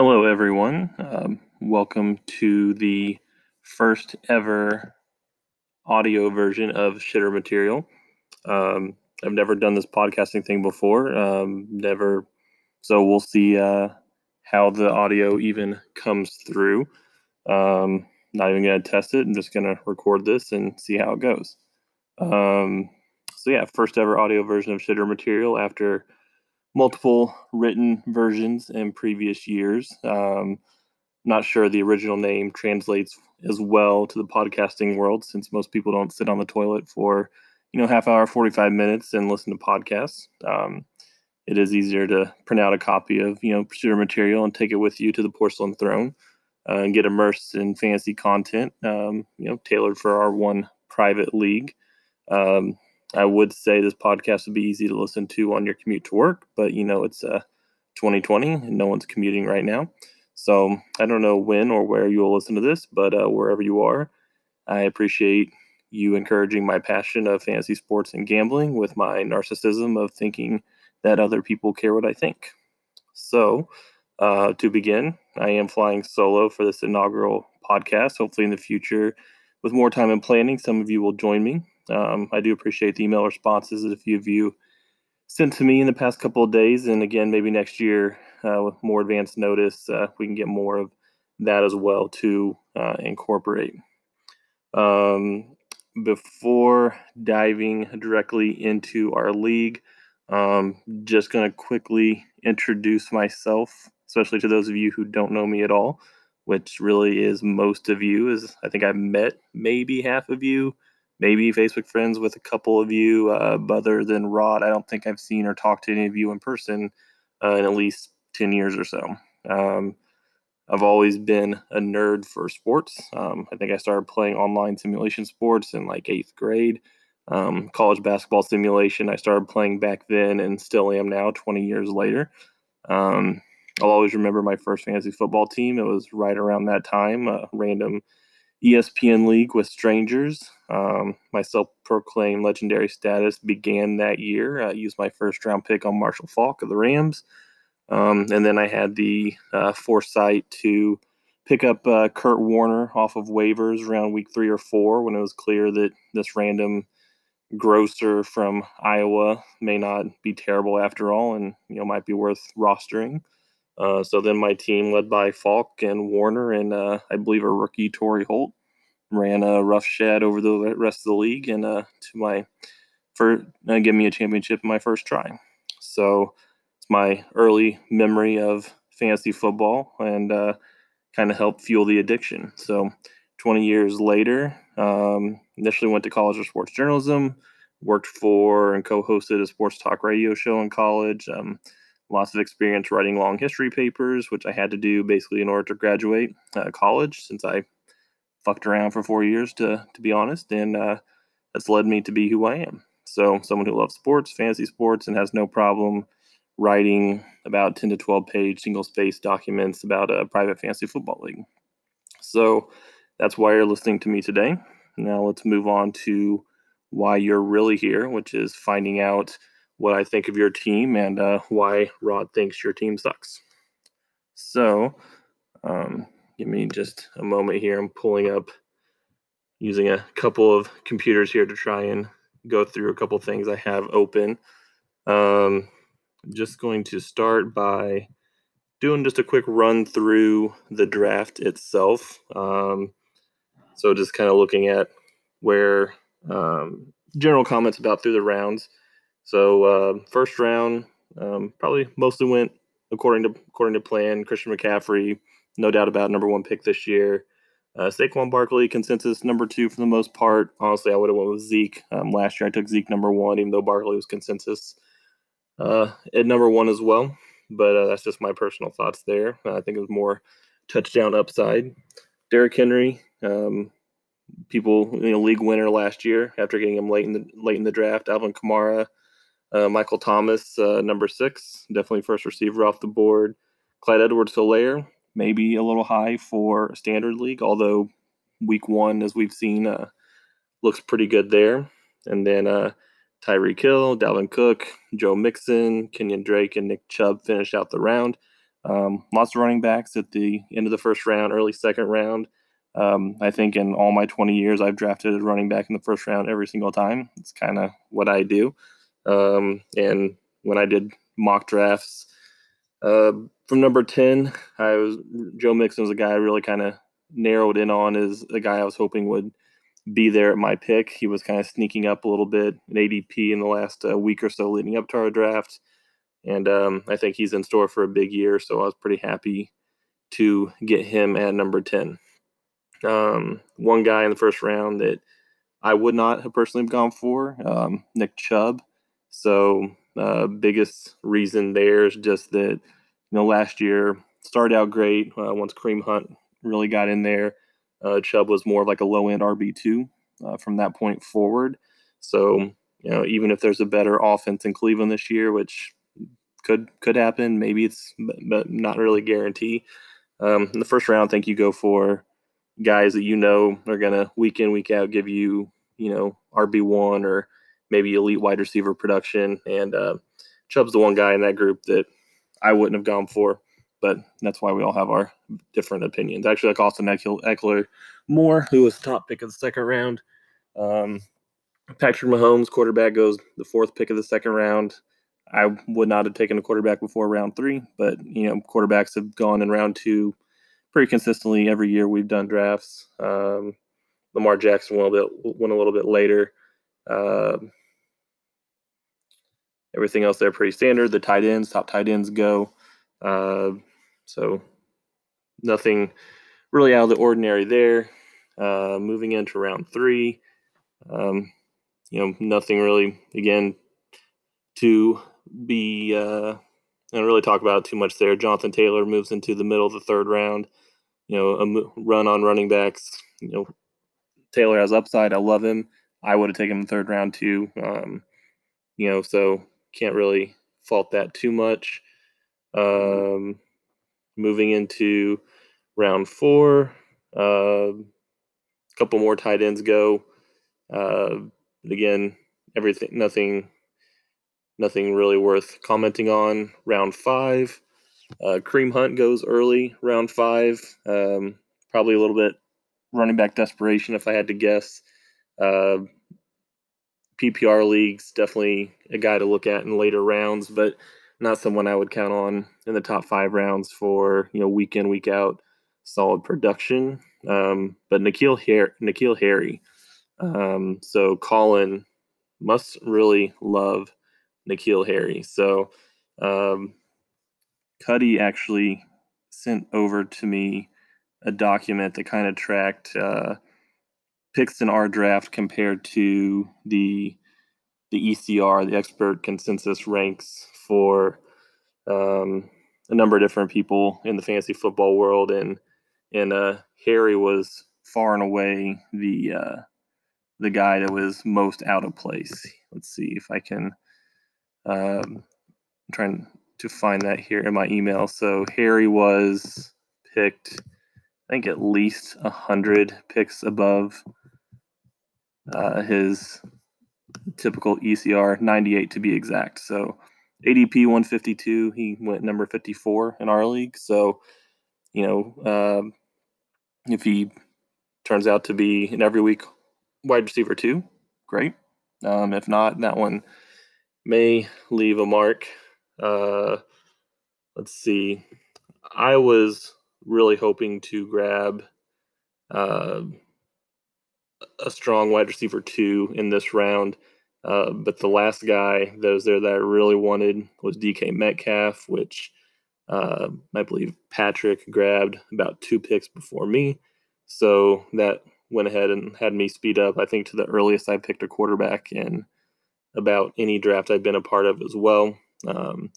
Hello, everyone. Um, welcome to the first ever audio version of Shitter Material. Um, I've never done this podcasting thing before. Um, never, so we'll see uh, how the audio even comes through. Um, not even going to test it. I'm just going to record this and see how it goes. Um, so yeah, first ever audio version of Shitter Material after multiple written versions in previous years. Um, not sure the original name translates as well to the podcasting world since most people don't sit on the toilet for you know half hour 45 minutes and listen to podcasts um, it is easier to print out a copy of you know material and take it with you to the porcelain throne uh, and get immersed in fancy content um, you know tailored for our one private league um, I would say this podcast would be easy to listen to on your commute to work, but you know, it's uh, 2020 and no one's commuting right now. So I don't know when or where you will listen to this, but uh, wherever you are, I appreciate you encouraging my passion of fantasy sports and gambling with my narcissism of thinking that other people care what I think. So, uh, to begin, I am flying solo for this inaugural podcast. Hopefully, in the future, with more time and planning, some of you will join me. Um, I do appreciate the email responses that a few of you sent to me in the past couple of days. And again, maybe next year uh, with more advanced notice, uh, we can get more of that as well to uh, incorporate. Um, before diving directly into our league, um, just going to quickly introduce myself, especially to those of you who don't know me at all, which really is most of you. Is I think I've met maybe half of you maybe Facebook friends with a couple of you, uh, other than Rod, I don't think I've seen or talked to any of you in person uh, in at least 10 years or so. Um, I've always been a nerd for sports. Um, I think I started playing online simulation sports in like eighth grade. Um, college basketball simulation, I started playing back then and still am now, 20 years later. Um, I'll always remember my first fantasy football team. It was right around that time, a random ESPN League with Strangers. Um, my self proclaimed legendary status began that year. I used my first round pick on Marshall Faulk of the Rams. Um, and then I had the uh, foresight to pick up uh, Kurt Warner off of waivers around week three or four when it was clear that this random grocer from Iowa may not be terrible after all and you know might be worth rostering. Uh, so then my team, led by Faulk and Warner, and uh, I believe a rookie Torry Holt, ran a rough shed over the rest of the league, and uh, to my for uh, give me a championship in my first try. So it's my early memory of fantasy football, and uh, kind of helped fuel the addiction. So 20 years later, um, initially went to college for sports journalism, worked for and co-hosted a sports talk radio show in college. Um, lots of experience writing long history papers, which I had to do basically in order to graduate uh, college since I fucked around for four years, to, to be honest. And uh, that's led me to be who I am. So, someone who loves sports, fantasy sports, and has no problem writing about 10 to 12 page single space documents about a private fantasy football league. So, that's why you're listening to me today. Now, let's move on to why you're really here, which is finding out what I think of your team and uh, why Rod thinks your team sucks. So, um, give me just a moment here. I'm pulling up using a couple of computers here to try and go through a couple things I have open. Um, I'm just going to start by doing just a quick run through the draft itself. Um, so, just kind of looking at where um, general comments about through the rounds. So uh, first round um, probably mostly went according to according to plan. Christian McCaffrey, no doubt about number one pick this year. Uh, Saquon Barkley consensus number two for the most part. Honestly, I would have went with Zeke um, last year. I took Zeke number one, even though Barkley was consensus uh, at number one as well. But uh, that's just my personal thoughts there. I think it was more touchdown upside. Derrick Henry, um, people, you know, league winner last year after getting him late in the late in the draft. Alvin Kamara, uh, Michael Thomas, uh, number six, definitely first receiver off the board. Clyde Edwards Helaire, maybe a little high for standard league, although week one, as we've seen, uh, looks pretty good there. And then uh, Tyreek Hill, Dalvin Cook, Joe Mixon, Kenyan Drake, and Nick Chubb finish out the round. Um, lots of running backs at the end of the first round, early second round. Um, I think in all my 20 years, I've drafted a running back in the first round every single time. It's kind of what I do. Um, and when I did mock drafts, uh, from number 10, I was Joe Mixon was a guy I really kind of narrowed in on as a guy I was hoping would be there at my pick. He was kind of sneaking up a little bit in ADP in the last uh, week or so leading up to our draft. And um, I think he's in store for a big year. So I was pretty happy to get him at number 10. Um, one guy in the first round that I would not have personally gone for, um, Nick Chubb. So, uh, biggest reason there is just that, you know, last year started out great. Uh, once Kareem Hunt really got in there, uh, Chubb was more of like a low end RB2 uh, from that point forward. So, you know, even if there's a better offense in Cleveland this year, which could could happen, maybe it's but not really guarantee. Um, in the first round, I think you go for guys that you know are going to week in, week out give you, you know, RB1 or maybe elite wide receiver production. And uh, Chubb's the one guy in that group that I wouldn't have gone for, but that's why we all have our different opinions. Actually, like Austin Ekeler Moore, who was top pick of the second round. Um, Patrick Mahomes, quarterback, goes the fourth pick of the second round. I would not have taken a quarterback before round three, but you know, quarterbacks have gone in round two pretty consistently every year we've done drafts. Um, Lamar Jackson went a, little bit, went a little bit later. Uh, everything else there pretty standard. The tight ends, top tight ends go. Uh, so nothing really out of the ordinary there. Uh, moving into round three, um, you know, nothing really again to be. Uh, don't really talk about too much there. Jonathan Taylor moves into the middle of the third round you know, a run on running backs. You know, Taylor has upside. I love him. I would have taken him third round too. Um, you know, so can't really fault that too much. Um, moving into round four, uh, a couple more tight ends go. Uh, again, everything, nothing, nothing really worth commenting on. Round five, uh, Kareem Hunt goes early, round five. Um, probably a little bit running back desperation if I had to guess. Uh, PPR leagues, definitely a guy to look at in later rounds, but not someone I would count on in the top five rounds for you know week in week out solid production. Um, but N'Keal Har- N'Keal Harry, um, so Colin must really love N'Keal Harry. So um, Cuddy actually sent over to me a document that kind of tracked uh, picks in our draft compared to the the ECR, the expert consensus ranks for um, a number of different people in the fantasy football world, and and uh, Harry was far and away the uh, the guy that was most out of place. Let's see if I can. Um, I'm trying to find that here in my email. So Harry was picked, I think, at least hundred picks above uh, his typical ECR, 98 to be exact. So ADP 152, he went number 54 in our league. So, you know, um, if he turns out to be an every week wide receiver too, great. Um, if not, that one may leave a mark uh, let's see. I was really hoping to grab uh, a strong wide receiver two in this round. Uh, but the last guy that was there that I really wanted was DK Metcalf, which uh, I believe Patrick grabbed about two picks before me. So that went ahead and had me speed up, I think, to the earliest I picked a quarterback in about any draft I've been a part of as well. Um,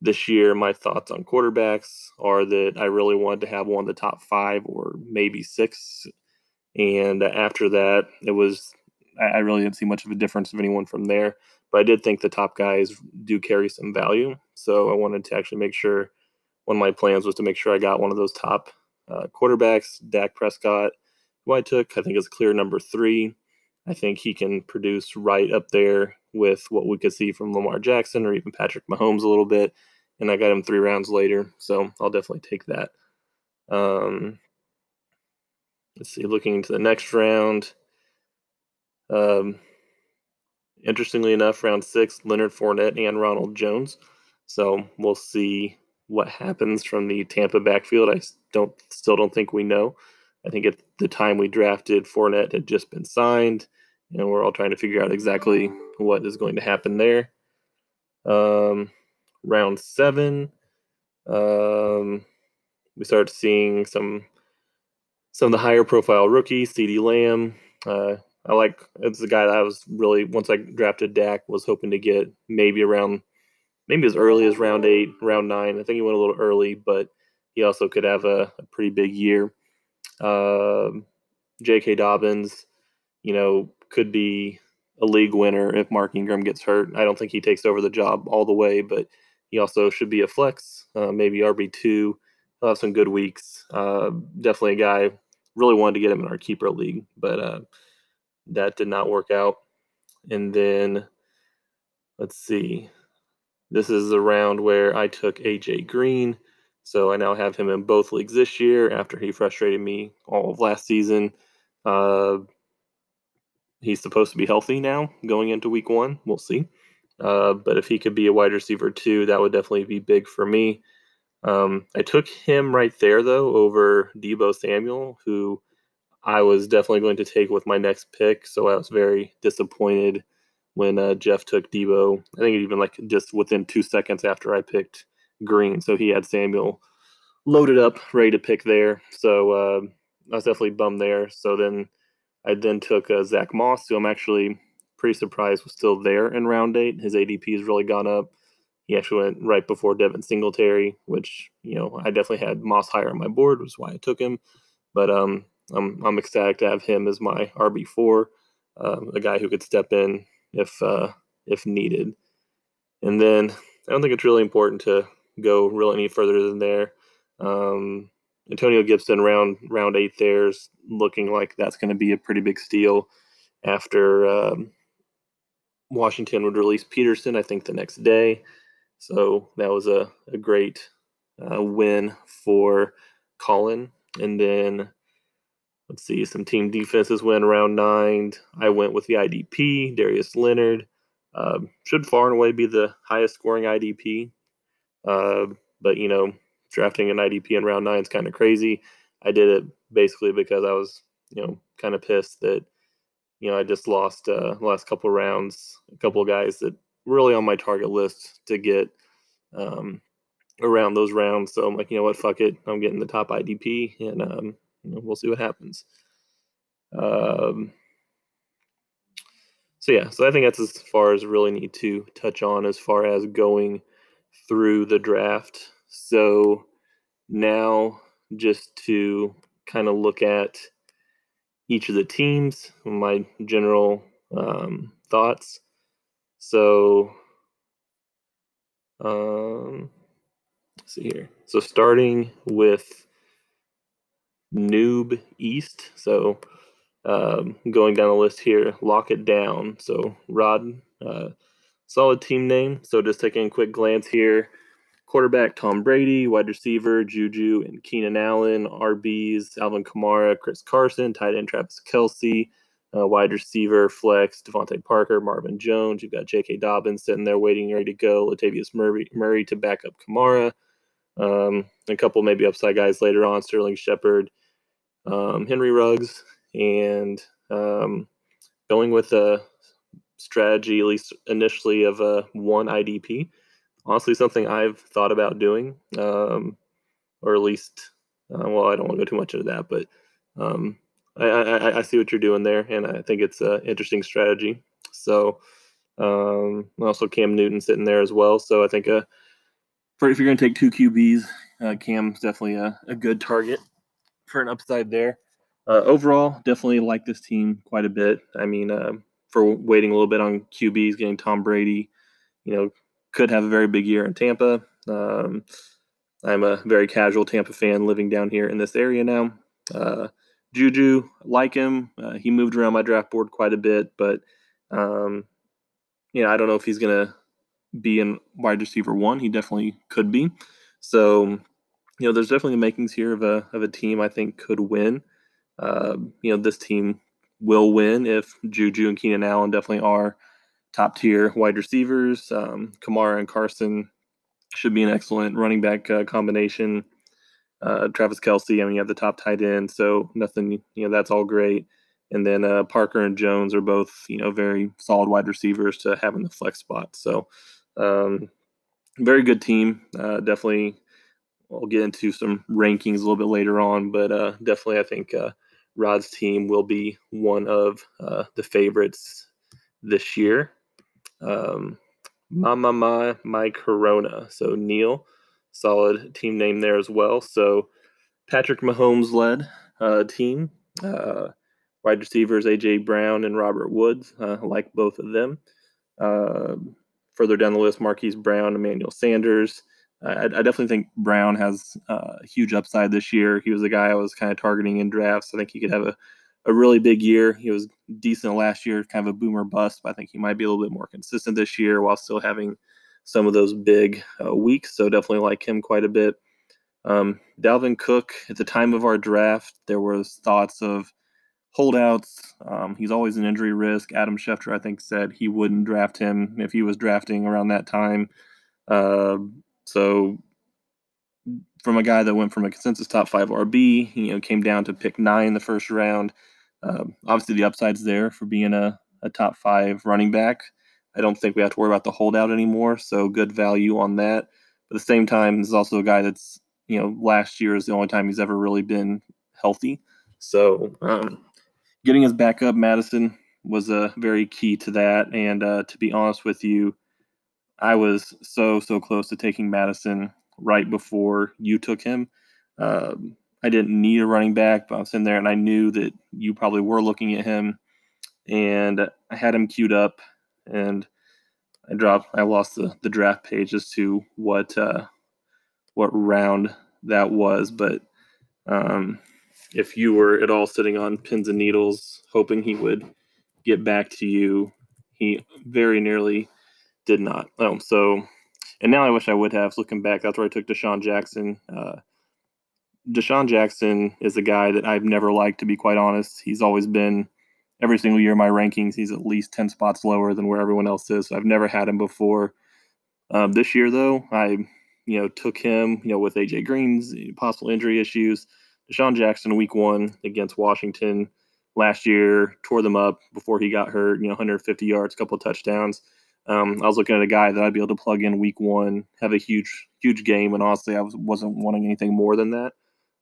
this year, my thoughts on quarterbacks are that I really wanted to have one of the top five or maybe six. And after that, it was, I really didn't see much of a difference of anyone from there. But I did think the top guys do carry some value. So I wanted to actually make sure one of my plans was to make sure I got one of those top uh, quarterbacks, Dak Prescott, who I took, I think is clear number three. I think he can produce right up there with what we could see from Lamar Jackson or even Patrick Mahomes a little bit. and I got him three rounds later, so I'll definitely take that. Um, let's see, looking into the next round. Um, interestingly enough, round six, Leonard Fournette and Ronald Jones. So we'll see what happens from the Tampa backfield. I don't still don't think we know. I think at the time we drafted, Fournette had just been signed, and we're all trying to figure out exactly what is going to happen there. Um, round seven, um, we start seeing some some of the higher profile rookies. CeeDee Lamb. Uh, I like it's the guy that I was really once I drafted Dak was hoping to get maybe around maybe as early as round eight, round nine. I think he went a little early, but he also could have a, a pretty big year. Um, J.K. Dobbins, you know, could be a league winner if Mark Ingram gets hurt. I don't think he takes over the job all the way, but he also should be a flex, uh, maybe RB two. He'll have some good weeks. Uh, definitely a guy. Really wanted to get him in our keeper league, but uh, that did not work out. And then let's see. This is the round where I took AJ Green. So I now have him in both leagues this year after he frustrated me all of last season. Uh, he's supposed to be healthy now going into week one. We'll see. Uh, but if he could be a wide receiver too, that would definitely be big for me. Um, I took him right there though over Deebo Samuel, who I was definitely going to take with my next pick. So I was very disappointed when uh, Jeff took Deebo. I think even like just within two seconds after I picked Green. So he had Samuel loaded up, ready to pick there. So uh, I was definitely bummed there. So then I then took uh, Zach Moss, who I'm actually pretty surprised was still there in round eight. His ADP has really gone up. He actually went right before Devin Singletary, which you know I definitely had Moss higher on my board, is why I took him. But um, I'm I'm ecstatic to have him as my RB four, um, a guy who could step in if uh, if needed. And then I don't think it's really important to go really any further than there. Um, Antonio Gibson round round eight there's looking like that's going to be a pretty big steal after um, Washington would release Peterson. I think the next day, so that was a a great uh, win for Colin. And then let's see some team defenses went round nine. I went with the IDP Darius Leonard. Uh, should far and away be the highest scoring IDP. Uh, but you know drafting an IDP in round nine is kind of crazy. I did it basically because I was, you know, kind of pissed that, you know, I just lost uh, the last couple rounds, a couple guys that really on my target list to get um, around those rounds. So I'm like, you know what, fuck it, I'm getting the top IDP, and um, you know, we'll see what happens. Um, so yeah, so I think that's as far as really need to touch on as far as going through the draft. So now, just to kind of look at each of the teams, my general um, thoughts. So, um, let's see here. So, starting with Noob East. So, um, going down the list here, lock it down. So, Rod, uh, solid team name. So, just taking a quick glance here quarterback Tom Brady, wide receiver Juju and Keenan Allen, RBs Alvin Kamara, Chris Carson, tight end Travis Kelce, uh, wide receiver flex DeVante Parker, Marvin Jones. You've got J.K. Dobbins sitting there waiting, ready to go. Latavius Murray, Murray to back up Kamara. Um, a couple maybe upside guys later on: Sterling Shepard, um, Henry Ruggs, and um, going with a strategy, at least initially, of a one IDP honestly something I've thought about doing, um, or at least, uh, well, I don't want to go too much into that, but um, I, I, I, see what you're doing there, and I think it's an interesting strategy. So, um, also Cam Newton sitting there as well. So I think uh, for if you're going to take two QBs, uh, Cam's definitely a, a good target for an upside there. Uh, overall, definitely like this team quite a bit. I mean, uh, for waiting a little bit on QBs, getting Tom Brady, you know, could have a very big year in Tampa. Um, I'm a very casual Tampa fan living down here in this area now. Uh, Juju, like him, uh, he moved around my draft board quite a bit, but um, you know, I don't know if he's gonna be in wide receiver one. He definitely could be. So, you know, there's definitely the makings here of a of a team I think could win. Uh, you know, this team will win if Juju and Keenan Allen definitely are top tier wide receivers. Um, Kamara and Carson should be an excellent running back uh, combination. Uh, Travis Kelce. I mean, you have the top tight end, so nothing, you know, that's all great. And then uh, Parker and Jones are both, you know, very solid wide receivers to have in the flex spot. So, um, very good team. Uh, definitely, I'll get into some rankings a little bit later on, but uh, definitely, I think uh, Rod's team will be one of uh, the favorites this year. Um, Mama My My Corona. So Neil, solid team name there as well. So Patrick Mahomes led uh, team. Uh, wide receivers AJ Brown and Robert Woods. Uh, like both of them. Uh, further down the list, Marquise Brown, Emmanuel Sanders. I, I definitely think Brown has uh, a huge upside this year. He was a guy I was kind of targeting in drafts. I think he could have a a really big year. He was decent last year, kind of a boomer bust, but I think he might be a little bit more consistent this year while still having some of those big uh, weeks. So definitely like him quite a bit. Um, Dalvin Cook, at the time of our draft, there was thoughts of holdouts. Um, he's always an injury risk. Adam Schefter, I think, said he wouldn't draft him if he was drafting around that time. Uh, so from a guy that went from a consensus top five RB, you know, came down to pick nine in the first round. Um, obviously, the upside's there for being a, a top five running back. I don't think we have to worry about the holdout anymore, so good value on that. But at the same time, this is also a guy that's, you know, last year is the only time he's ever really been healthy. So um, getting his backup, Mattison was a uh, very key to that. And uh, to be honest with you, I was so, so close to taking Mattison right before you took him. Um, I didn't need a running back, but I was in there and I knew that you probably were looking at him. And I had him queued up and I dropped, I lost the, the draft page as to what, uh, what round that was. But um, if you were at all sitting on pins and needles, hoping he would get back to you, he very nearly did not. Oh, so, and now I wish I would have. Looking back, that's where I took DeSean Jackson. Uh, DeSean Jackson is a guy that I've never liked, to be quite honest. He's always been every single year my rankings. He's at least ten spots lower than where everyone else is. So I've never had him before. Um, this year, though, I you know took him. You know with AJ Green's possible injury issues. DeSean Jackson, week one against Washington last year, tore them up before he got hurt. You know, 150 yards, couple of touchdowns. Um, I was looking at a guy that I'd be able to plug in week one, have a huge, huge game, and honestly, I was, wasn't wanting anything more than that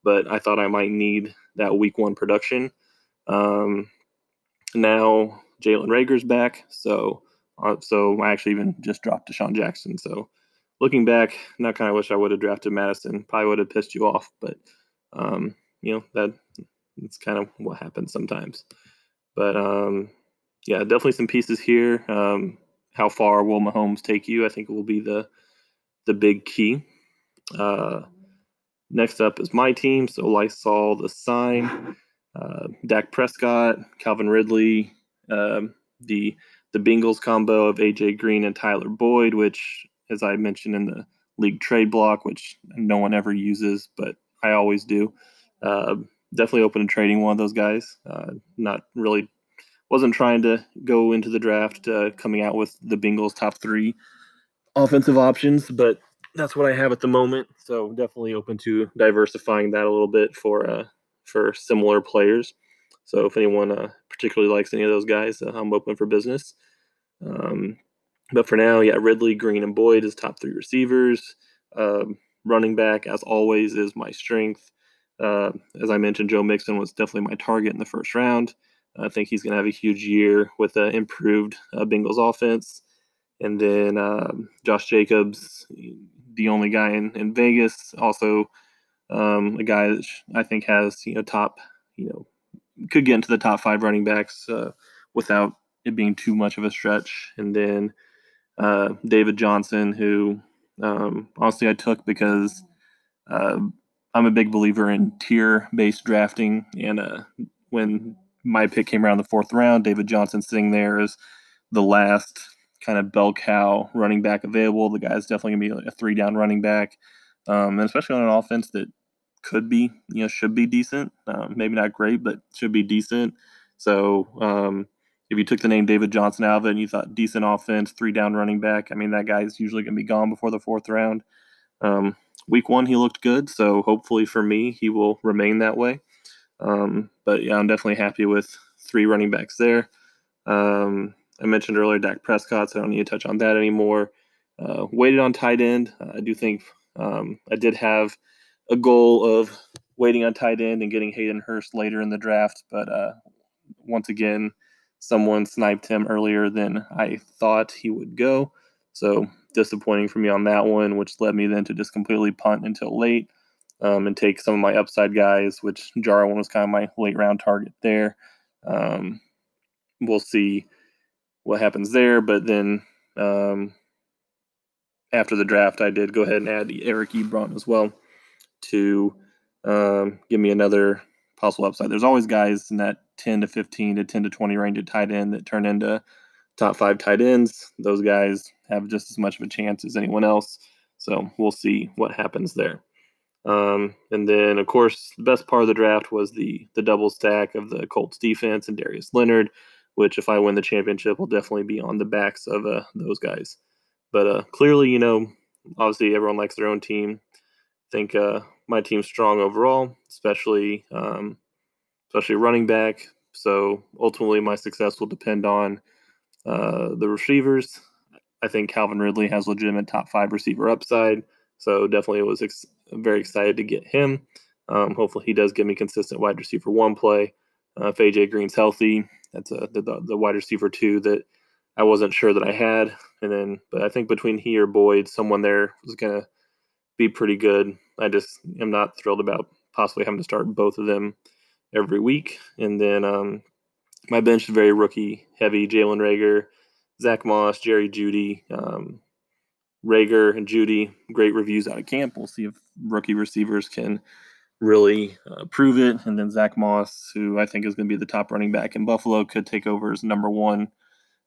but I thought I might need that week one production. Um, now Jalen Reagor's back, so uh, so I actually even just dropped DeSean Jackson. So looking back, not kind of wish I would have drafted Mattison. Probably would have pissed you off, but um, you know that it's kind of what happens sometimes. But um, yeah, definitely some pieces here. Um, how far will Mahomes take you? I think will be the the big key. Uh, Next up is my team. So Lysol, the sign, uh, Dak Prescott, Calvin Ridley, um, the the Bengals combo of AJ Green and Tyler Boyd, which, as I mentioned in the league trade block, which no one ever uses, but I always do. Uh, definitely open to trading one of those guys. Uh, not really, wasn't trying to go into the draft uh, coming out with the Bengals top three offensive options, but that's what I have at the moment. So definitely open to diversifying that a little bit for uh, for similar players. So if anyone uh, particularly likes any of those guys, uh, I'm open for business. Um, but for now, yeah, Ridley, Green, and Boyd is top three receivers. Um, running back, as always, is my strength. Uh, as I mentioned, Joe Mixon was definitely my target in the first round. I think he's going to have a huge year with an improved uh, Bengals offense. And then um, Josh Jacobs, the only guy in, in Vegas. Also, um, a guy that I think has you know top you know could get into the top five running backs uh, without it being too much of a stretch. And then uh, David Johnson, who um, honestly I took because uh, I'm a big believer in tier based drafting. And uh, when my pick came around the fourth round, David Johnson sitting there is the last kind of bell cow running back available. The guy's definitely going to be a three down running back, um, and especially on an offense that could be, you know, should be decent. Um, maybe not great, but should be decent. So um, if you took the name David Johnson out of it and you thought decent offense, three down running back, I mean, that guy's usually going to be gone before the fourth round. Um, week one, he looked good. So hopefully for me, he will remain that way. Um, but yeah, I'm definitely happy with three running backs there. Um, I mentioned earlier Dak Prescott, so I don't need to touch on that anymore. Uh, waited on tight end. I do think um, I did have a goal of waiting on tight end and getting Hayden Hurst later in the draft, but uh, once again, someone sniped him earlier than I thought he would go. So disappointing for me on that one, which led me then to just completely punt until late um, and take some of my upside guys, which Jarwin was kind of my late round target there. Um, we'll see what happens there, but then um, after the draft, I did go ahead and add Eric Ebron as well to um, give me another possible upside. There's always guys in that 10 to 15 to 10 to 20 range at tight end that turn into top five tight ends. Those guys have just as much of a chance as anyone else. So we'll see what happens there. Um, and then, of course, the best part of the draft was the the double stack of the Colts defense and Darius Leonard, which, if I win the championship, will definitely be on the backs of uh, those guys. But uh, clearly, you know, obviously everyone likes their own team. I think uh, my team's strong overall, especially um, especially running back. So ultimately, my success will depend on uh, the receivers. I think Calvin Ridley has legitimate top five receiver upside. So definitely was ex- very excited to get him. Um, hopefully he does give me consistent wide receiver one play. Uh, if AJ Green's healthy, that's a, the, the wide receiver two that I wasn't sure that I had. And then, but I think between he or Boyd, someone there was going to be pretty good. I just am not thrilled about possibly having to start both of them every week. And then um, my bench is very rookie heavy. Jalen Reagor, Zach Moss, Jerry Jeudy, um, Reagor and Jeudy. great reviews out of camp. We'll see if rookie receivers can really uh, prove it. And then Zach Moss, who I think is going to be the top running back in Buffalo, could take over as number one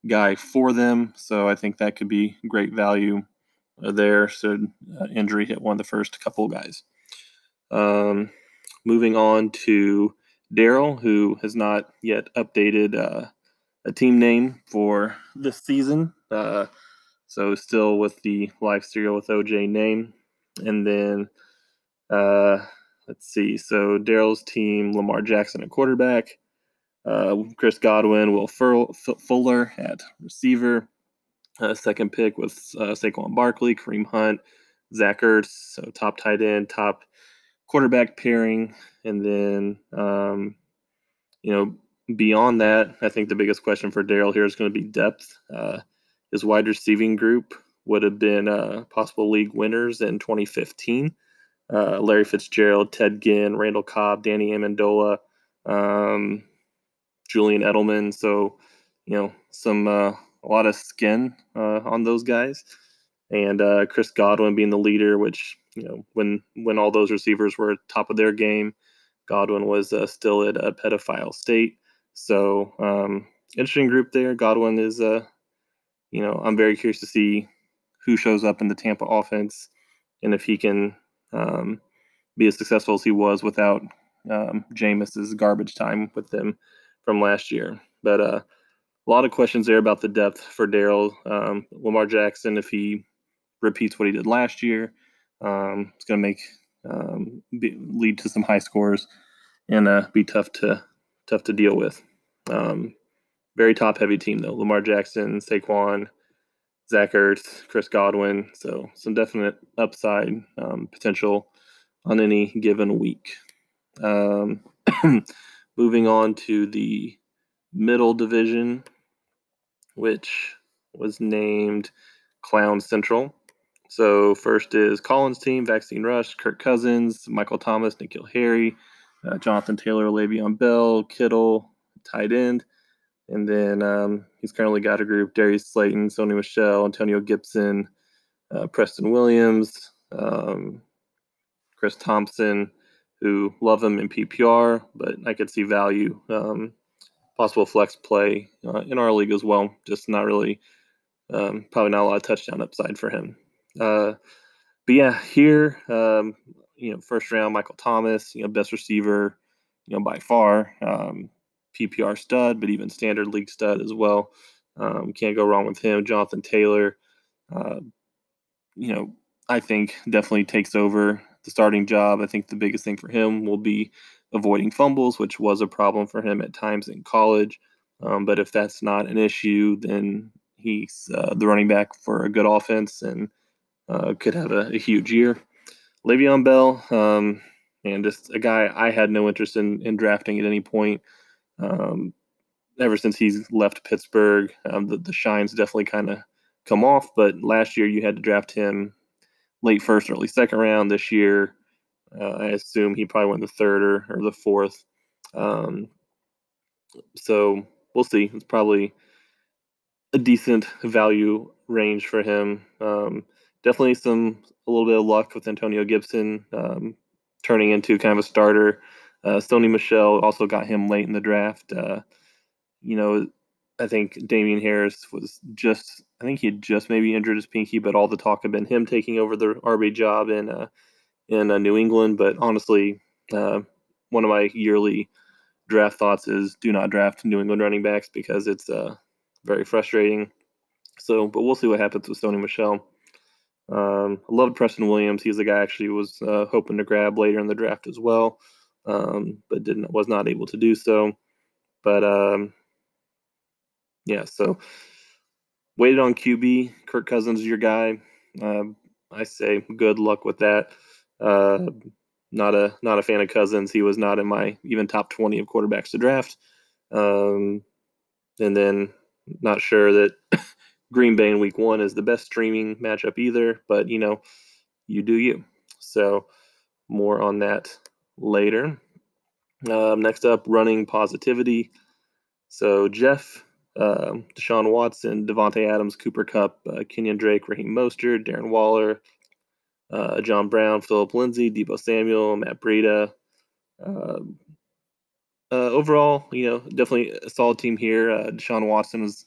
guy for them. So I think that could be great value uh, there. So uh, injury hit one of the first couple guys. Um, moving on to Daryl, who has not yet updated uh, a team name for this season. Uh, so still with the live cereal with OJ name. And then uh, let's see. So Daryl's team, Lamar Jackson at quarterback, uh, Chris Godwin, Will Fuller at receiver. Uh, second pick with uh, Saquon Barkley, Kareem Hunt, Zach Ertz, so top tight end, top quarterback pairing, and then um, you know beyond that, I think the biggest question for Daryl here is going to be depth. Uh, his wide receiving group would have been uh, possible league winners in 2015. Uh, Larry Fitzgerald, Ted Ginn, Randall Cobb, Danny Amendola, um, Julian Edelman. So, you know, some uh, a lot of skin uh, on those guys, and uh, Chris Godwin being the leader. Which you know, when when all those receivers were top of their game, Godwin was uh, still at a pedophile state. So, um, interesting group there. Godwin is uh, you know, I'm very curious to see who shows up in the Tampa offense and if he can um, be as successful as he was without um, Jameis's garbage time with them from last year. But uh, a lot of questions there about the depth for Daryl. Um, Lamar Jackson, if he repeats what he did last year, um, it's going to make um, be, lead to some high scores and uh, be tough to tough to deal with. Um, very top heavy team though. Lamar Jackson, Saquon, Zach Ertz, Chris Godwin. So some definite upside um, potential on any given week. Moving on to the middle division, which was named Clown Central. So first is Collins' team, Vaccine Rush, Kirk Cousins, Michael Thomas, N'Keal Harry, uh, Jonathan Taylor, Le'Veon Bell, Kittle, tight end. And then um, he's currently got a group Darius Slayton, Sony Michel, Antonio Gibson, uh, Preston Williams, um, Chris Thompson, who love him in PPR, but I could see value, um, possible flex play uh, in our league as well. Just not really um, probably not a lot of touchdown upside for him. Uh, but yeah, here, um, you know, first round, Michael Thomas, you know, best receiver, you know, by far, um, PPR stud, but even standard league stud as well. Um, can't go wrong with him. Jonathan Taylor, uh, you know, I think definitely takes over the starting job. I think the biggest thing for him will be avoiding fumbles, which was a problem for him at times in college. Um, but if that's not an issue, then he's uh, the running back for a good offense and uh, could have a, a, huge year. Le'Veon Bell, um, and just a guy I had no interest in, in drafting at any point. Um, ever since he's left Pittsburgh, um, the, the shine's definitely kind of come off. But last year you had to draft him late first, early second round. This year, uh, I assume he probably went the third or, or the fourth. Um, so we'll see. It's probably a decent value range for him. Um, definitely some a little bit of luck with Antonio Gibson um, turning into kind of a starter. Uh, Sony Michel also got him late in the draft. Uh, you know, I think Damien Harris was just, I think he had just maybe injured his pinky, but all the talk had been him taking over the RB job in uh, in uh, New England. But honestly, uh, one of my yearly draft thoughts is do not draft New England running backs because it's uh, very frustrating. So, but we'll see what happens with Sony Michel. Um, I loved Preston Williams. He's the guy I actually was uh, hoping to grab later in the draft as well, um, but didn't was not able to do so. But um, yeah, so waited on QB. Kirk Cousins is your guy. Uh, I say good luck with that. Uh, not a not a fan of Cousins. He was not in my even top twenty of quarterbacks to draft. Um, and then not sure that Green Bay in Week One is the best streaming matchup either. But you know, you do you. So more on that later. Um, next up, running positivity. So Jeff, uh, Deshaun Watson, Davante Adams, Cooper Kupp, uh, Kenyan Drake, Raheem Mostert, Darren Waller, uh, John Brown, Philip Lindsay, Deebo Samuel, Matt Breida. Um, uh, overall, you know, definitely a solid team here. Uh, Deshaun Watson was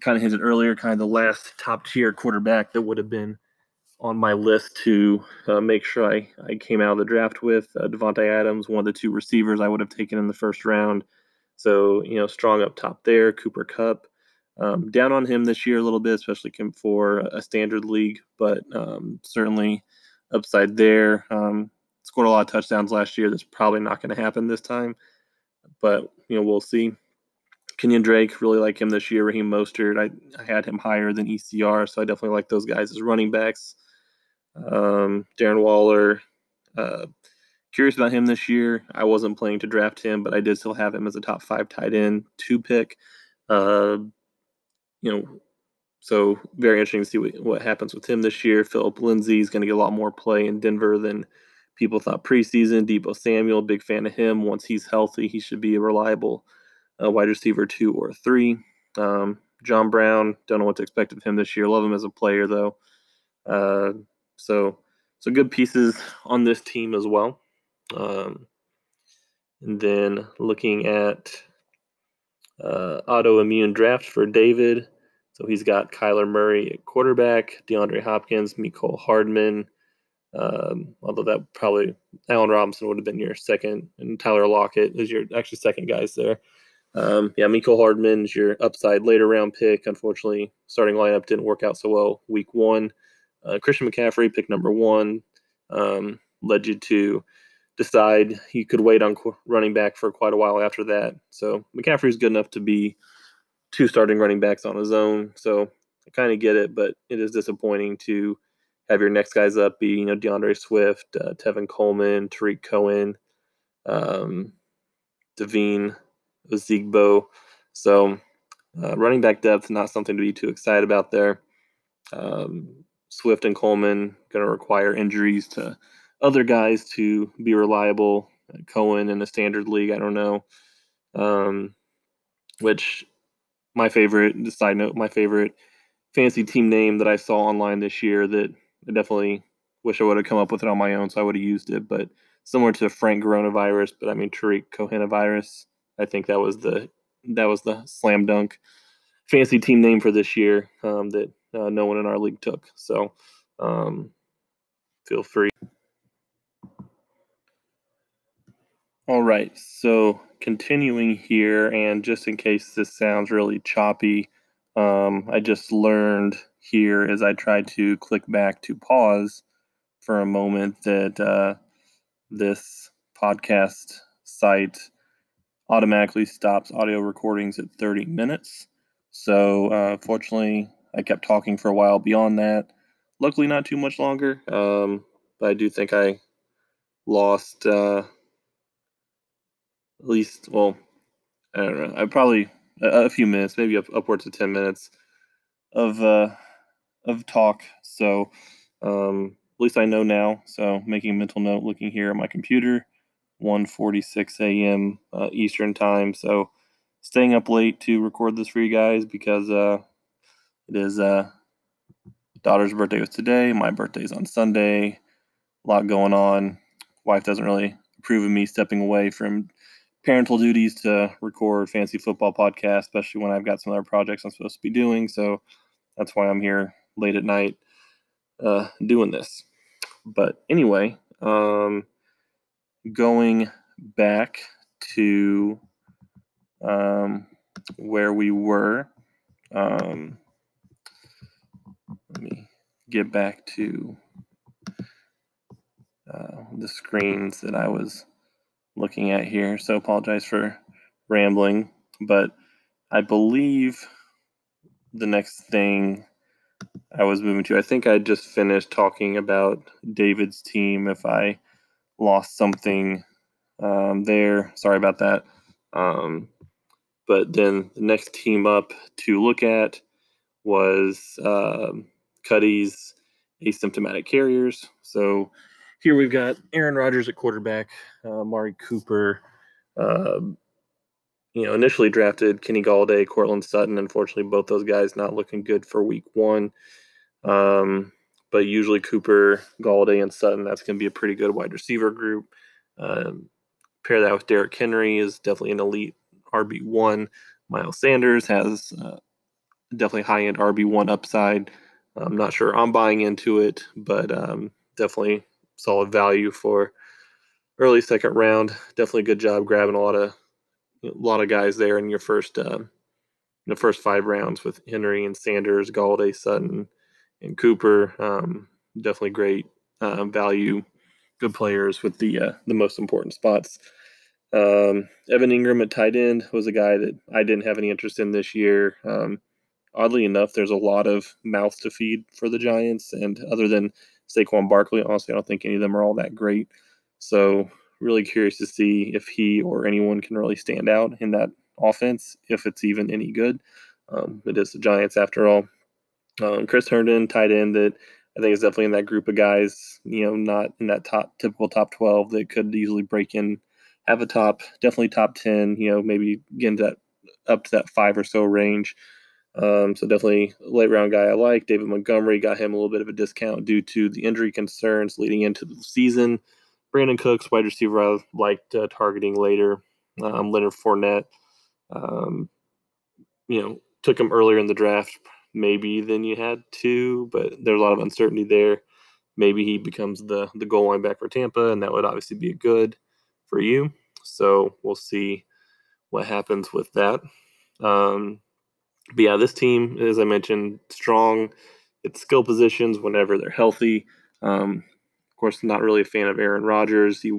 kind of hinted earlier, kind of the last top tier quarterback that would have been on my list to uh, make sure I, I came out of the draft with. Uh, Davante Adams, one of the two receivers I would have taken in the first round. So, you know, strong up top there. Cooper Kupp. Um, down on him this year a little bit, especially for a standard league, but um, certainly upside there. Um, scored a lot of touchdowns last year. That's probably not going to happen this time, but you know we'll see. Kenyan Drake really like him this year. Raheem Mostert, I, I had him higher than ECR, so I definitely like those guys as running backs. Um, Darren Waller, uh, curious about him this year. I wasn't planning to draft him, but I did still have him as a top five tight end to pick. Uh, you know, so very interesting to see what, what happens with him this year. Philip Lindsay is going to get a lot more play in Denver than people thought preseason. Deebo Samuel, big fan of him. Once he's healthy, he should be a reliable uh, wide receiver two or three. Um, John Brown, don't know what to expect of him this year. Love him as a player though. Uh, so so good pieces on this team as well. Um, and then looking at uh, autoimmune draft for David. So he's got Kyler Murray at quarterback, DeAndre Hopkins, Mecole Hardman. Um, although that probably Allen Robinson would have been your second, and Tyler Lockett is your actually second guys there. Um, yeah, Mecole Hardman is your upside later round pick. Unfortunately, starting lineup didn't work out so well week one. Uh, Christian McCaffrey, pick number one, um, led you to decide he could wait on running back for quite a while after that. So McCaffrey's good enough to be two starting running backs on his own. So I kind of get it, but it is disappointing to have your next guys up be, you know, D'Andre Swift, uh, Tevin Coleman, Tarik Cohen, um, Devine. So uh, running back depth, not something to be too excited about there. Um, Swift and Coleman going to require injuries to other guys to be reliable. Cohen in the standard league, I don't know. Um, which my favorite, side note, my favorite fancy team name that I saw online this year that I definitely wish I would have come up with it on my own, so I would have used it. But similar to Frank Coronavirus, but I mean Tarik Cohenovirus. I think that was the that was the slam dunk. fancy team name for this year um, that uh, no one in our league took. So um, feel free. All right, so continuing here, and just in case this sounds really choppy, um, I just learned here as I tried to click back to pause for a moment that uh, this podcast site automatically stops audio recordings at 30 minutes. So, uh, fortunately, I kept talking for a while beyond that. Luckily, not too much longer, um, but I do think I lost. Uh, at least, well, I don't know. I probably a, a few minutes, maybe up, upwards of ten minutes of uh, of talk. So um, at least I know now. So making a mental note, looking here at my computer, 1:46 a.m. Uh, Eastern time. So staying up late to record this for you guys because uh, it is uh, daughter's birthday was today. My birthday's on Sunday. A lot going on. Wife doesn't really approve of me stepping away from parental duties to record fancy football podcast, especially when I've got some other projects I'm supposed to be doing. So that's why I'm here late at night uh, doing this. But anyway, um, going back to um, where we were. Um, let me get back to uh, the screens that I was looking at here. So apologize for rambling, but I believe the next thing I was moving to, I think I just finished talking about David's team. If I lost something um, there, sorry about that. Um, but then the next team up to look at was uh, Cuddy's asymptomatic carriers. So here we've got Aaron Rodgers at quarterback, uh, Mari Cooper. Um, you know, initially drafted Kenny Golladay, Courtland Sutton. Unfortunately, both those guys not looking good for Week One. Um, but usually Cooper, Golladay, and Sutton. That's going to be a pretty good wide receiver group. Um, pair that with Derrick Henry is definitely an elite RB one. Miles Sanders has uh, definitely high end RB one upside. I'm not sure I'm buying into it, but um, definitely solid value for early second round. Definitely good job grabbing a lot of a lot of guys there in your first uh, in the first five rounds with Henry and Sanders, Golladay, Sutton, and Cooper. Um, definitely great uh, value, good players with the uh, the most important spots. Um, Evan Engram at tight end was a guy that I didn't have any interest in this year. Um, oddly enough, there's a lot of mouths to feed for the Giants, and other than Saquon Barkley. Honestly, I don't think any of them are all that great. So, really curious to see if he or anyone can really stand out in that offense, if it's even any good. Um, it is the Giants after all. Um, Chris Herndon, tight end, that I think is definitely in that group of guys. You know, not in that top typical top twelve that could easily break in, have a top, definitely top ten. You know, maybe get into that up to that five or so range. Um, so definitely late round guy I like. David Montgomery got him a little bit of a discount due to the injury concerns leading into the season. Brandin Cooks, wide receiver, I liked uh, targeting later. Um, Leonard Fournette, um, you know, took him earlier in the draft maybe than you had to, but there's a lot of uncertainty there. Maybe he becomes the the goal line back for Tampa, and that would obviously be good for you. So we'll see what happens with that. Um, but yeah, this team, as I mentioned, strong at skill positions whenever they're healthy. Um, of course, not really a fan of Aaron Rodgers. He,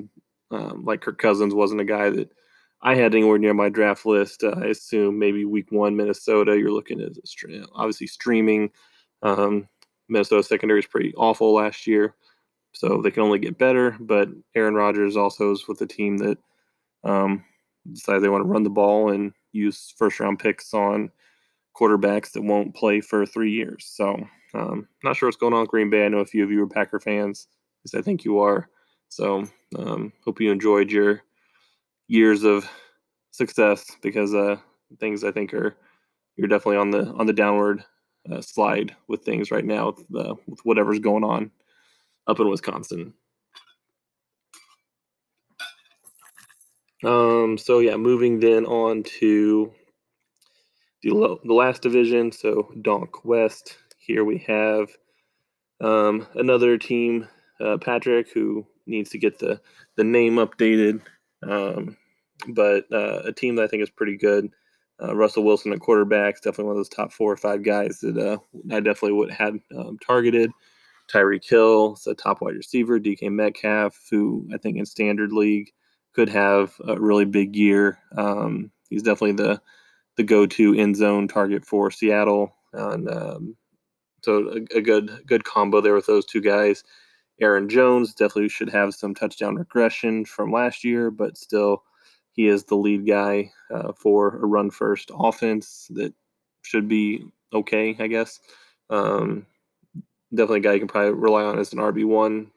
um, like Kirk Cousins, wasn't a guy that I had anywhere near my draft list. Uh, I assume maybe week one, Minnesota, you're looking at obviously streaming. Um, Minnesota secondary is pretty awful last year, so they can only get better. But Aaron Rodgers also is with a team that um, decided they want to run the ball and use first round picks on quarterbacks that won't play for three years. So, um, not sure what's going on with Green Bay. I know a few of you are Packer fans, because I think you are. So, um, hope you enjoyed your years of success because uh, things I think are you're definitely on the on the downward uh, slide with things right now with, uh, with whatever's going on up in Wisconsin. Um, so yeah, moving then on to the, the last division, so Donk West. Here we have um, another team, uh, Patrick, who needs to get the, the name updated, um, but uh, a team that I think is pretty good. Uh, Russell Wilson at quarterback is definitely one of those top four or five guys that uh, I definitely would have um, targeted. Tyreek Hill is a top wide receiver. DK Metcalf, who I think in standard league could have a really big year. Um, he's definitely the the go-to end zone target for Seattle, and um, so a, a, good good combo there with those two guys. Aaron Jones definitely should have some touchdown regression from last year, but still, he is the lead guy uh, for a run first offense that should be okay, I guess. Um, definitely a guy you can probably rely on as an RB one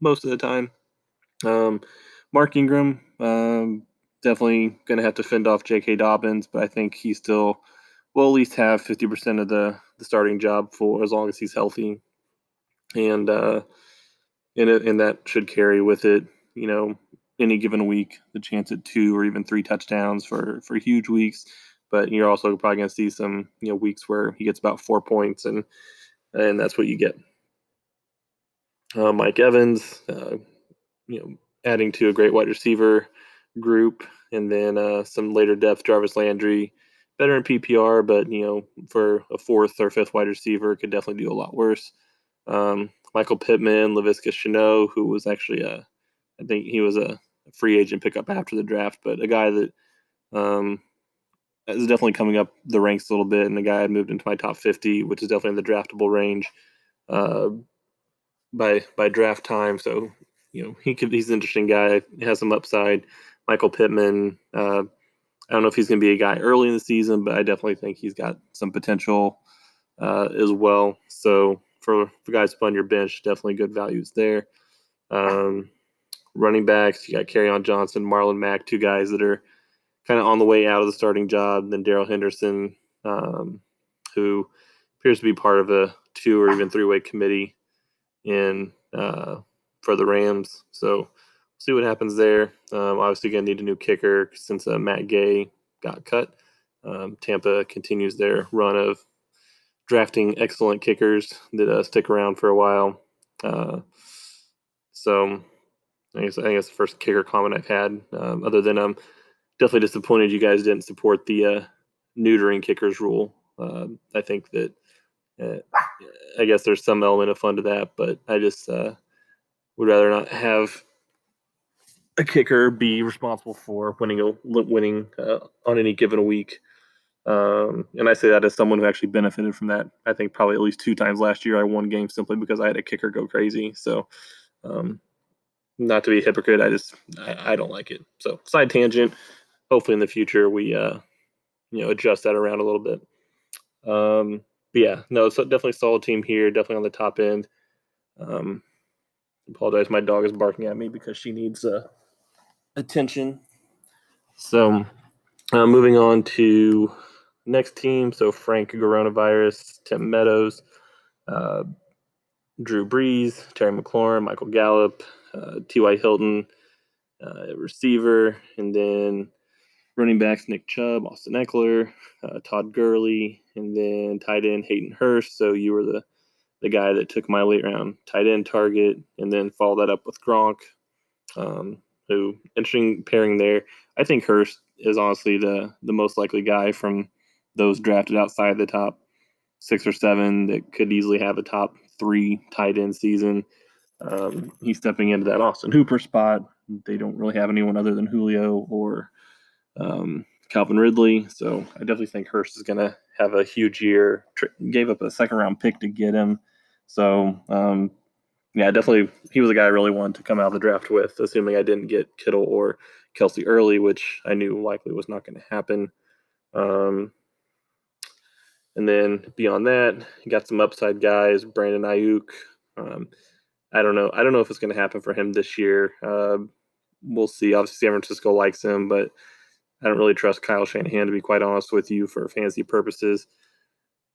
most of the time. Um, Mark Ingram, um, definitely going to have to fend off J.K. Dobbins, but I think he still will at least have 50% of the, the starting job for as long as he's healthy. And, uh, and, and that should carry with it, you know, any given week, the chance at two or even three touchdowns for, for huge weeks. But you're also probably going to see some, you know, weeks where he gets about four points and, and that's what you get. Uh, Mike Evans, uh, you know, adding to a great wide receiver group, and then uh, some later depth. Jarvis Landry, better in PPR, but you know, for a fourth or fifth wide receiver, could definitely do a lot worse. Um, Michael Pittman, Laviska Shenault, who was actually a, I think he was a free agent pickup after the draft, but a guy that um, is definitely coming up the ranks a little bit, and the guy I moved into my top 50, which is definitely in the draftable range uh, by by draft time. So you know he could he's an interesting guy. He has some upside. Michael Pittman. Uh, I don't know if he's going to be a guy early in the season, but I definitely think he's got some potential uh, as well. So for, for guys on your bench, definitely good values there. Um, running backs, you got Kerryon Johnson, Marlon Mack, two guys that are kind of on the way out of the starting job. Then Darrell Henderson, um, who appears to be part of a two or even three way committee in uh, for the Rams. So see what happens there. Um, obviously, going to need a new kicker since uh, Matt Gay got cut. Um, Tampa continues their run of drafting excellent kickers that uh, stick around for a while. Uh, so I guess I think it's the first kicker comment I've had. Um, other than I'm definitely disappointed you guys didn't support the uh, neutering kickers rule. Um, I think that uh, I guess there's some element of fun to that, but I just uh, would rather not have a kicker be responsible for winning a winning uh, on any given week. Um, and I say that as someone who actually benefited from that. I think probably at least two times last year I won games simply because I had a kicker go crazy. So, um, not to be a hypocrite, I just I, I, don't like it. So, side tangent. Hopefully, in the future we uh, you know adjust that around a little bit. Um, but yeah, no, so definitely solid team here. Definitely on the top end. Um, apologize, my dog is barking at me because she needs uh attention. So, uh, moving on to next team. So, Frank Coronavirus, Tim Meadows, uh, Drew Brees, Terry McLaurin, Michael Gallup, uh, T.Y. Hilton, uh, receiver, and then running backs Nick Chubb, Austin Ekeler, uh, Todd Gurley, and then tight end Hayden Hurst. So, you were the the guy that took my late round tight end target, and then follow that up with Gronk. Um, who interesting pairing there. I think Hurst is honestly the the most likely guy from those drafted outside the top six or seven that could easily have a top three tight end season. Um, he's stepping into that Austin Hooper spot. They don't really have anyone other than Julio or um, Calvin Ridley, so I definitely think Hurst is going to have a huge year. Tr- gave up a second round pick to get him, so um, yeah, definitely he was a guy I really wanted to come out of the draft with, assuming I didn't get Kittle or Kelce early, which I knew likely was not going to happen. Um, and then beyond that, got some upside guys, Brandon Aiyuk. Um, I don't know. I don't know if it's going to happen for him this year. Uh, we'll see. Obviously, San Francisco likes him, but I don't really trust Kyle Shanahan to be quite honest with you for fantasy purposes.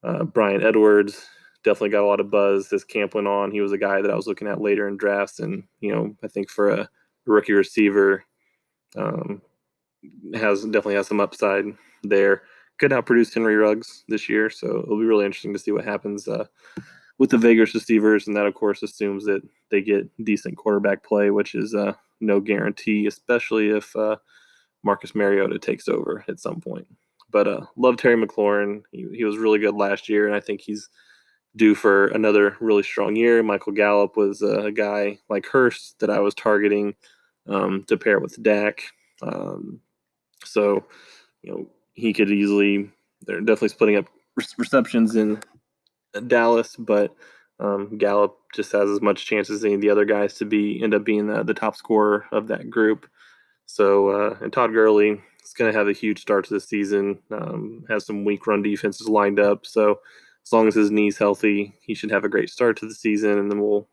Uh, Bryan Edwards, definitely got a lot of buzz as camp went on. He was a guy that I was looking at later in drafts, and you know, I think for a rookie receiver, um, has definitely has some upside there. could outproduce Henry Ruggs this year. So it'll be really interesting to see what happens uh, with the Vegas receivers, and that of course assumes that they get decent quarterback play, which is uh, no guarantee, especially if uh, Marcus Mariota takes over at some point. But uh, love Terry McLaurin. He, he was really good last year, and I think he's due for another really strong year. Michael Gallup was a guy like Hurst that I was targeting um, to pair with Dak. Um, so, you know, he could easily, they're definitely splitting up receptions in Dallas, but um, Gallup just has as much chance as any of the other guys to be end up being the, the top scorer of that group. So, uh, and Todd Gurley is going to have a huge start to the season. Um, has some weak run defenses lined up. So, as long as his knee's healthy, he should have a great start to the season, and then we'll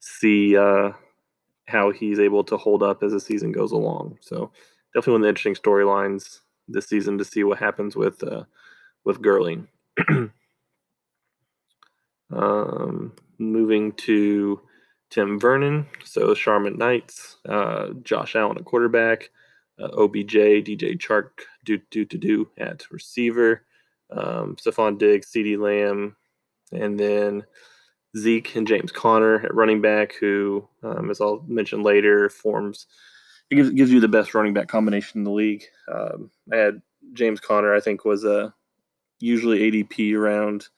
see uh, how he's able to hold up as the season goes along. So, definitely one of the interesting storylines this season to see what happens with uh, with Gurley. um, moving to Tim Vernon, so Charlotte Knights, uh, Josh Allen at quarterback, uh, OBJ, DJ Chark, do do to do at receiver, um, Stefon Diggs, CeeDee Lamb, and then Zeke and James Conner at running back, who, um, as I'll mention later, forms it gives, gives you the best running back combination in the league. Um, I had James Conner, I think, was a usually ADP around.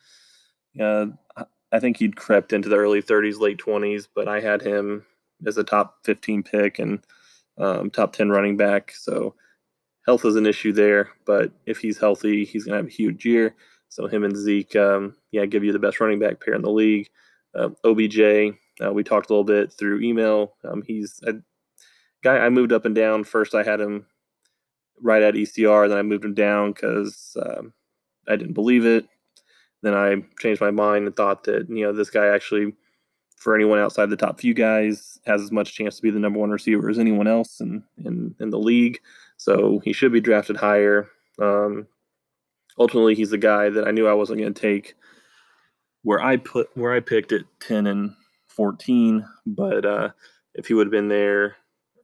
Uh, I think he'd crept into the early 30s, late 20s, but I had him as a top 15 pick and um, top 10 running back. So health is an issue there, but if he's healthy, he's going to have a huge year. So him and Zeke, um, yeah, give you the best running back pair in the league. Uh, OBJ, uh, we talked a little bit through email. Um, he's a guy I moved up and down. First, I had him right at ECR, then I moved him down because um, I didn't believe it. Then I changed my mind and thought that you know this guy actually, for anyone outside the top few guys, has as much chance to be the number one receiver as anyone else in in, in the league. So he should be drafted higher. Um, ultimately, he's the guy that I knew I wasn't going to take where I put where I picked at ten and fourteen. But uh, if he would have been there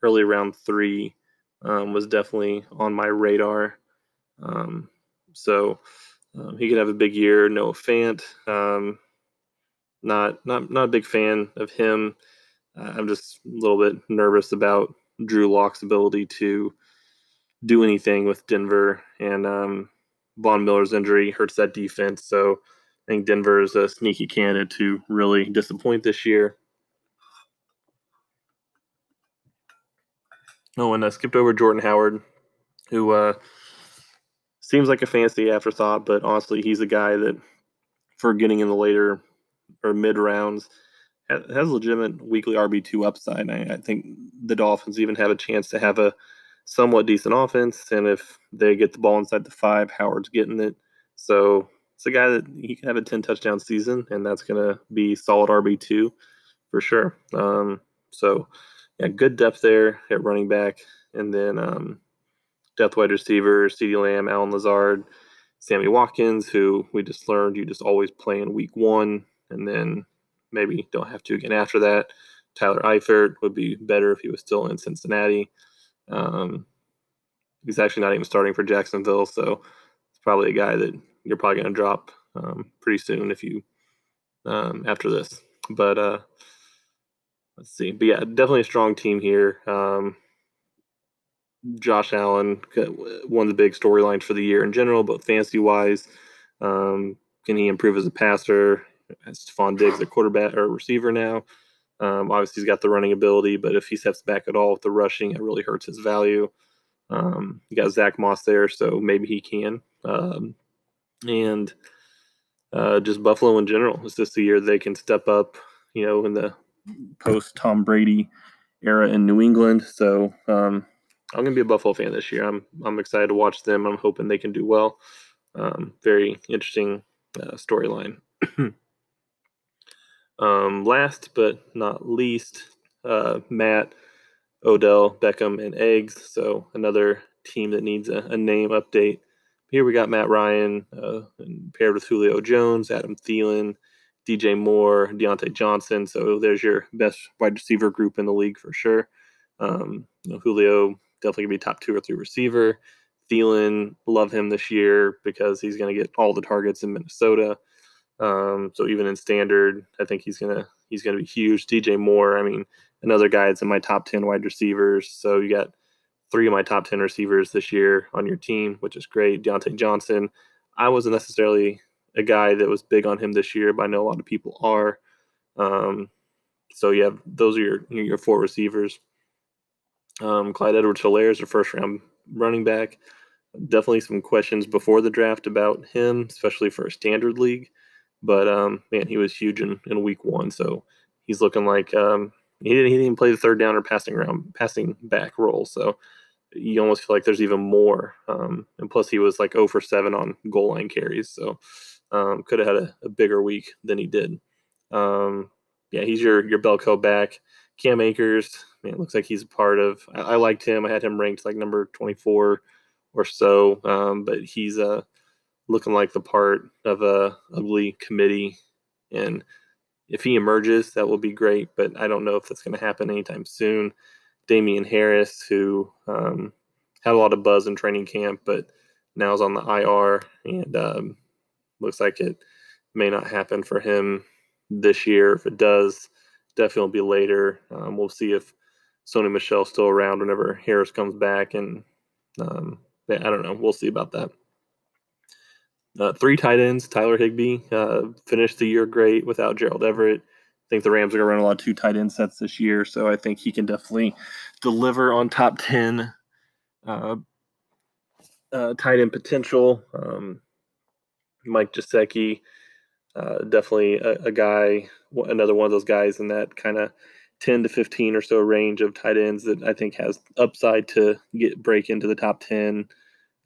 early round three, um, was definitely on my radar. Um, so um, he could have a big year. Noah Fant, um, not not not a big fan of him. Uh, I'm just a little bit nervous about Drew Lock's ability to do anything with Denver, and um, Von Miller's injury hurts that defense. So I think Denver is a sneaky candidate to really disappoint this year. Oh, and I skipped over Jordan Howard, who uh, seems like a fancy afterthought, but honestly, he's a guy that, for getting in the later or mid rounds, has legitimate weekly RB two upside. I, I, think the Dolphins even have a chance to have a somewhat decent offense, and if they get the ball inside the five, Howard's getting it. So it's a guy that he can have a ten touchdown season, and that's going to be solid RB two for sure. Um, so yeah, good depth there at running back, and then um, depth wide receiver, CeeDee Lamb, Allen Lazard, Sammy Watkins, who we just learned you just always play in week one, and then maybe don't have to again after that. Tyler Eifert would be better if he was still in Cincinnati. Um, he's actually not even starting for Jacksonville, so it's probably a guy that you're probably going to drop um, pretty soon if you um, after this. But uh, let's see. But yeah, definitely a strong team here. Um, Josh Allen, one of the big storylines for the year in general, but fantasy wise, um, can he improve as a passer? Stefon Diggs, a quarterback or receiver now. Um, obviously, he's got the running ability, but if he steps back at all with the rushing, it really hurts his value. Um, you got Zach Moss there, so maybe he can. Um, and uh, just Buffalo in general. Is this the year they can step up? You know, in the post Tom Brady era in New England. So um, I'm gonna be a Buffalo fan this year. I'm I'm excited to watch them. I'm hoping they can do well. Um, very interesting uh, storyline. um, last but not least, uh, Matt, Odell, Beckham, and Eggs. So another team that needs a, a name update. Here we got Matt Ryan uh, paired with Julio Jones, Adam Thielen, DJ Moore, Diontae Johnson. So there's your best wide receiver group in the league for sure. Um, you know, Julio definitely gonna be top two or three receiver. Thielen, love him this year because he's going to get all the targets in Minnesota. Um, so even in standard, I think he's gonna he's gonna be huge. DJ Moore, I mean, another guy that's in my top ten wide receivers. So you got three of my top ten receivers this year on your team, which is great. Diontae Johnson. I wasn't necessarily a guy that was big on him this year, but I know a lot of people are. Um, so yeah, those are your your four receivers. Um, Clyde Edwards-Helaire is a first round running back. Definitely some questions before the draft about him, especially for a standard league. But um, man, he was huge in, in week one. So he's looking like um, he didn't he didn't even play the third down or passing around passing back role. So you almost feel like there's even more. Um, and plus he was like 0 for 7 on goal line carries. So um, could have had a, a, bigger week than he did. Um, yeah, he's your your bellcow back. Cam Akers, man, looks like he's a part of. I, I, liked him. I had him ranked like number 24 or so, um, but he's a uh, looking like the part of a ugly committee. And if he emerges, that will be great. But I don't know if that's going to happen anytime soon. Damien Harris, who um, had a lot of buzz in training camp, but now is on the IR, and um, looks like it may not happen for him this year. If it does, definitely be later. Um, we'll see if Sony Michel's still around whenever Harris comes back, and um, I don't know. We'll see about that. Uh, three tight ends. Tyler Higbee uh, finished the year great without Gerald Everett. I think the Rams are going to run a lot of two tight end sets this year, so I think he can definitely deliver on top 10 uh, uh tight end potential. Um, Mike Gesicki, uh, definitely a, a, guy, another one of those guys in that kind of 10 to 15 or so range of tight ends that I think has upside to get break into the top 10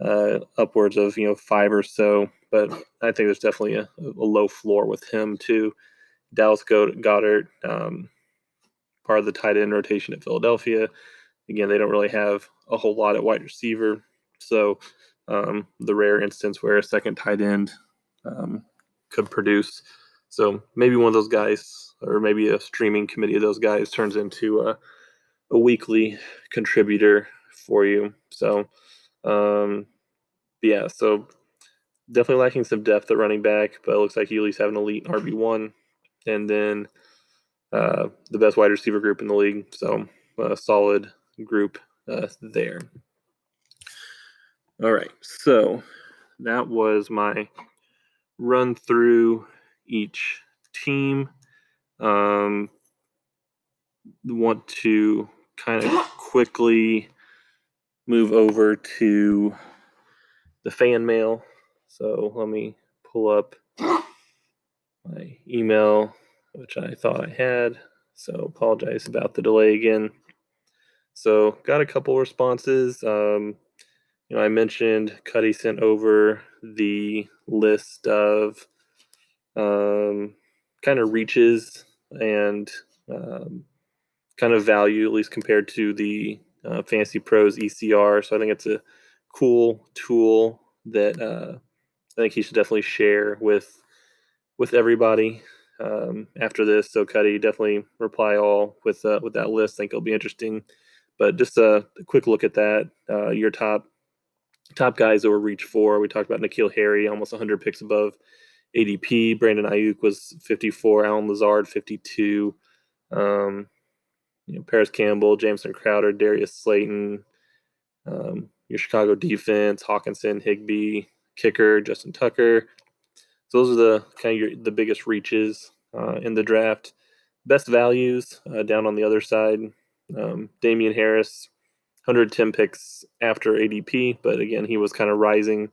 uh, upwards of you know five or so. But I think there's definitely a, a low floor with him too. Dallas Goedert, um, part of the tight end rotation at Philadelphia. Again, they don't really have a whole lot at wide receiver, so um, the rare instance where a second tight end um, could produce. So maybe one of those guys, or maybe a streaming committee of those guys, turns into a, a weekly contributor for you. So um, yeah, so definitely lacking some depth at running back, but it looks like you at least have an elite RB one, and then uh, the best wide receiver group in the league. So a solid group uh, there. All right, so that was my run through each team. Um, want to kind of quickly move over to the fan mail. So let me pull up my email, which I thought I had. So apologize about the delay again. So got a couple responses. Um, you know, I mentioned Cuddy sent over the list of um, kind of reaches and um, kind of value, at least compared to the uh, Fantasy Pros ECR. So I think it's a cool tool that uh, I think he should definitely share with with everybody um, after this. So Cuddy, definitely reply all with uh, with that list. I think it'll be interesting. But just a, quick look at that. Uh, your top top guys that were reach for. We talked about N'Keal Harry, almost 100 picks above ADP. Brandon Aiyuk was 54. Allen Lazard 52. Um, you know, Parris Campbell, Jameson Crowder, Darius Slayton, um, your Chicago defense, Hockenson, Higbee, kicker, Justin Tucker. So those are the kind of your, the biggest reaches uh, in the draft. Best values uh, down on the other side. Um, Damien Harris, 110 picks after ADP, but again, he was kind of rising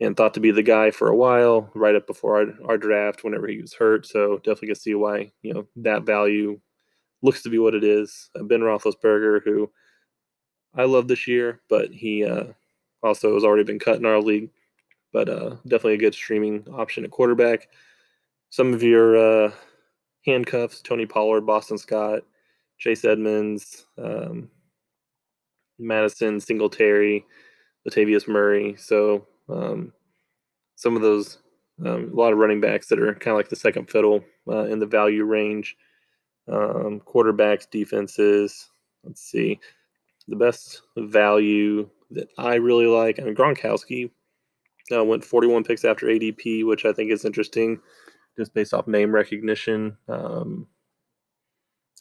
and thought to be the guy for a while, right up before our, our draft, whenever he was hurt. So definitely can see why you know that value looks to be what it is. Uh, ben Roethlisberger, who I love this year, but he uh, also has already been cut in our league. But uh, definitely a good streaming option at quarterback. Some of your uh, handcuffs: Tony Pollard, Boston Scott, Chase Edmonds, um, Mattison, Singletary, Latavius Murray. So um, some of those, um, a lot of running backs that are kind of like the second fiddle uh, in the value range um, quarterbacks, defenses. Let's see. the best value that I really like, I mean, Gronkowski uh, went 41 picks after ADP, which I think is interesting just based off name recognition. Um,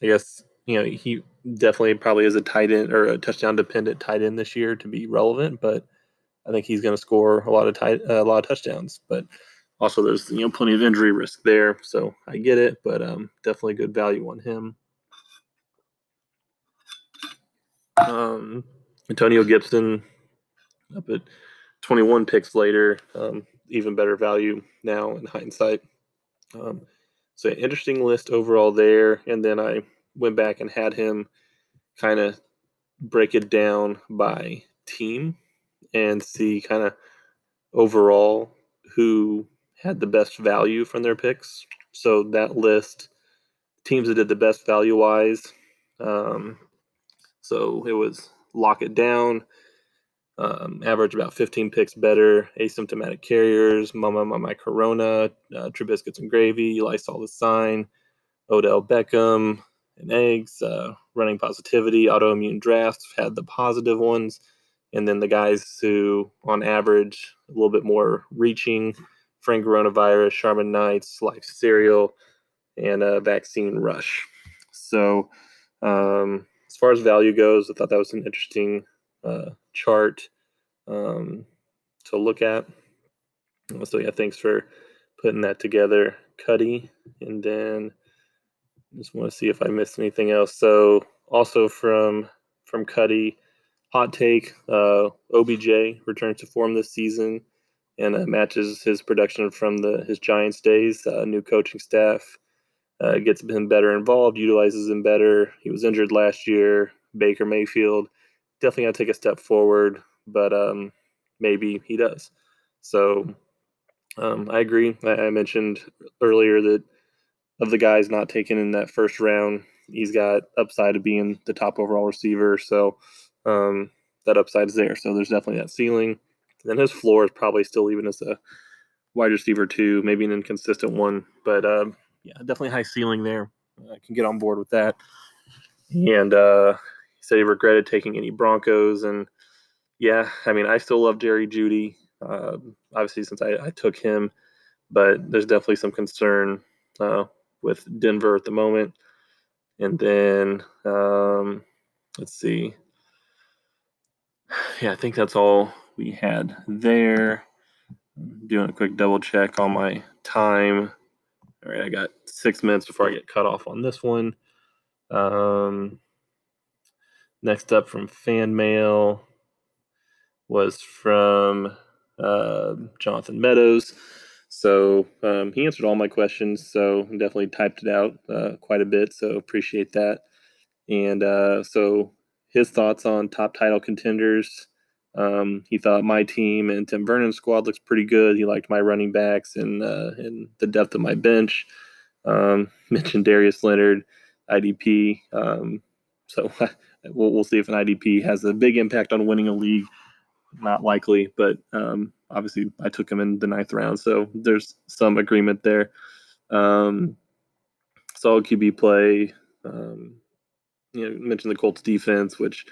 I guess, you know, he definitely probably is a tight end or a touchdown dependent tight end this year to be relevant, but I think he's going to score a lot of tight, uh, a lot of touchdowns. But also, there's you know plenty of injury risk there, so I get it, but um, definitely good value on him. Um, Antonio Gibson up at 21 picks later, um, even better value now in hindsight. Um, so interesting list overall there, and then I went back and had him kind of break it down by team and see kind of overall who had the best value from their picks. So that list, teams that did the best value wise. Um, so it was lock it down, um, average about 15 picks better, asymptomatic carriers, Mama Mama Corona, uh, Trubiscuits and Gravy, Lysol the Sign, Odell Beckham and Eggs, uh, running positivity, autoimmune drafts had the positive ones. And then the guys who, on average, a little bit more reaching, Frank Coronavirus, Charmin Knights, Life Cereal, and a Vaccine Rush. So, um, as far as value goes, I thought that was an interesting uh, chart um, to look at. So yeah, thanks for putting that together, Cuddy. And then just want to see if I missed anything else. So also from from Cuddy, hot take: uh, OBJ returns to form this season and uh, matches his production from the his Giants days. Uh, new coaching staff uh, gets him better involved, utilizes him better. He was injured last year. Baker Mayfield definitely gonna take a step forward, but um, maybe he does. So um, I agree. I, I, mentioned earlier that of the guys not taken in that first round, he's got upside of being the top overall receiver. So um, that upside is there. So there's definitely that ceiling. Then his floor is probably still even as a wide receiver too, maybe an inconsistent one, but um, yeah, definitely high ceiling there. I can get on board with that. And uh, he said he regretted taking any Broncos. And yeah, I mean, I still love Jerry Jeudy. uh, obviously, since I, I, took him, but there's definitely some concern uh, with Denver at the moment. And then um, let's see. Yeah, I think that's all we had there. doing a quick double check on my time. All right, I got six minutes before I get cut off on this one. Um, Next up from fan mail was from uh, Jonathan Meadows. So um, he answered all my questions. So definitely typed it out uh, quite a bit. So appreciate that. And uh, so his thoughts on top title contenders. Um, he thought my team and Tim Vernon's squad looks pretty good. He liked my running backs and uh, and the depth of my bench. Um, mentioned Darius Leonard, IDP. Um, so we'll, we'll see if an IDP has a big impact on winning a league. Not likely, but um, obviously I took him in the ninth round, so there's some agreement there. Um, solid QB play. Um, you know, mentioned the Colts defense, which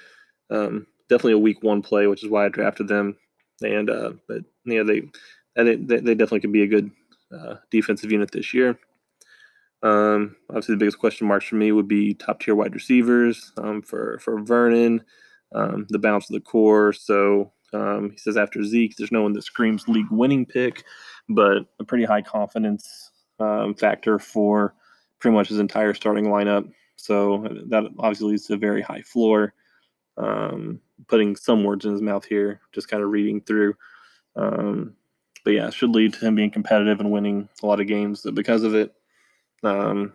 um, definitely a week one play, which is why I drafted them. And uh, but know they, they they definitely could be a good uh, defensive unit this year. Um, obviously, the biggest question marks for me would be top tier wide receivers um, for for Vernon, um, the balance of the core. So um, he says after Zeke, there's no one that screams league winning pick, but a pretty high confidence um, factor for pretty much his entire starting lineup. So that obviously leads to a very high floor. Um, putting some words in his mouth here, just kind of reading through. Um, but yeah, it should lead to him being competitive and winning a lot of games because of it. Um,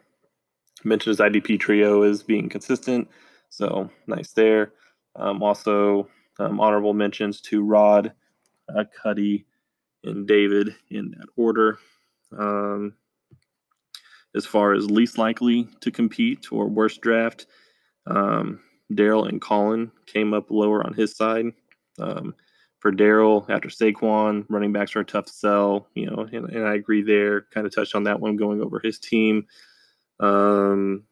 mentioned his IDP trio is being consistent, so nice there. Um, also, um, honorable mentions to Rod, uh, Cuddy, and David in that order. Um, as far as least likely to compete or worst draft, um, Daryl and Colin came up lower on his side. Um, for Daryl, after Saquon, running backs are a tough sell, you know, and, and I agree there. Kind of touched on that one going over his team. Um,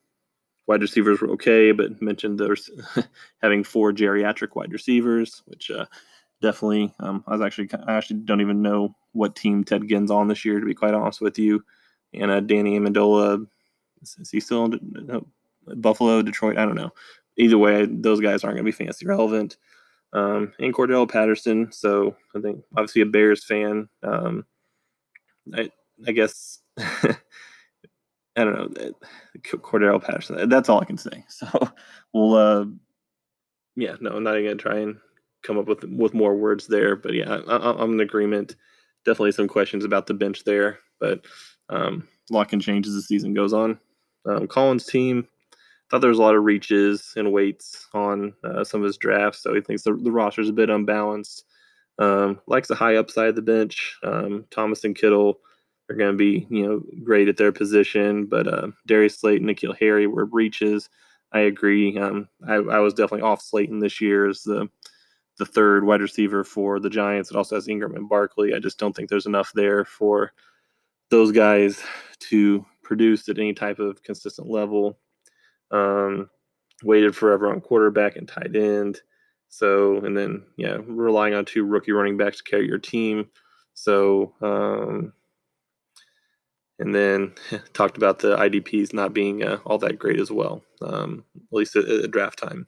wide receivers were okay, but mentioned there's having four geriatric wide receivers, which uh, definitely. Um, I was actually I actually don't even know what team Ted Ginn's on this year, to be quite honest with you. And uh, Danny Amendola, is, is he still in no, Buffalo, Detroit? I don't know. Either way, those guys aren't going to be fantasy relevant. Um, and Cordarrelle Patterson, so I think obviously a Bears fan. Um, I I guess I don't know. Cordarrelle Patterson. That's all I can say. So we'll, uh, yeah, no, I'm not even gonna try and come up with with more words there. But yeah, I, am in agreement. Definitely some questions about the bench there, but um, a lot can change as the season goes on. Um, Collins' team thought there was a lot of reaches and weights on uh, some of his drafts, so he thinks the, the roster is a bit unbalanced. Um, likes the high upside of the bench. Um, Thomas and Kittle are going to be, you know, great at their position. But uh, Darius Slayton, N'Keal Harry were breaches. I agree. Um, I, I, was definitely off Slayton this year as the the third wide receiver for the Giants. It also has Ingram and Barkley. I just don't think there's enough there for those guys to produce at any type of consistent level. Um, waited forever on quarterback and tight end. So, and then, yeah, relying on two rookie running backs to carry your team. So, um, and then talked about the IDPs not being uh, all that great as well, um, at least at, at, draft time.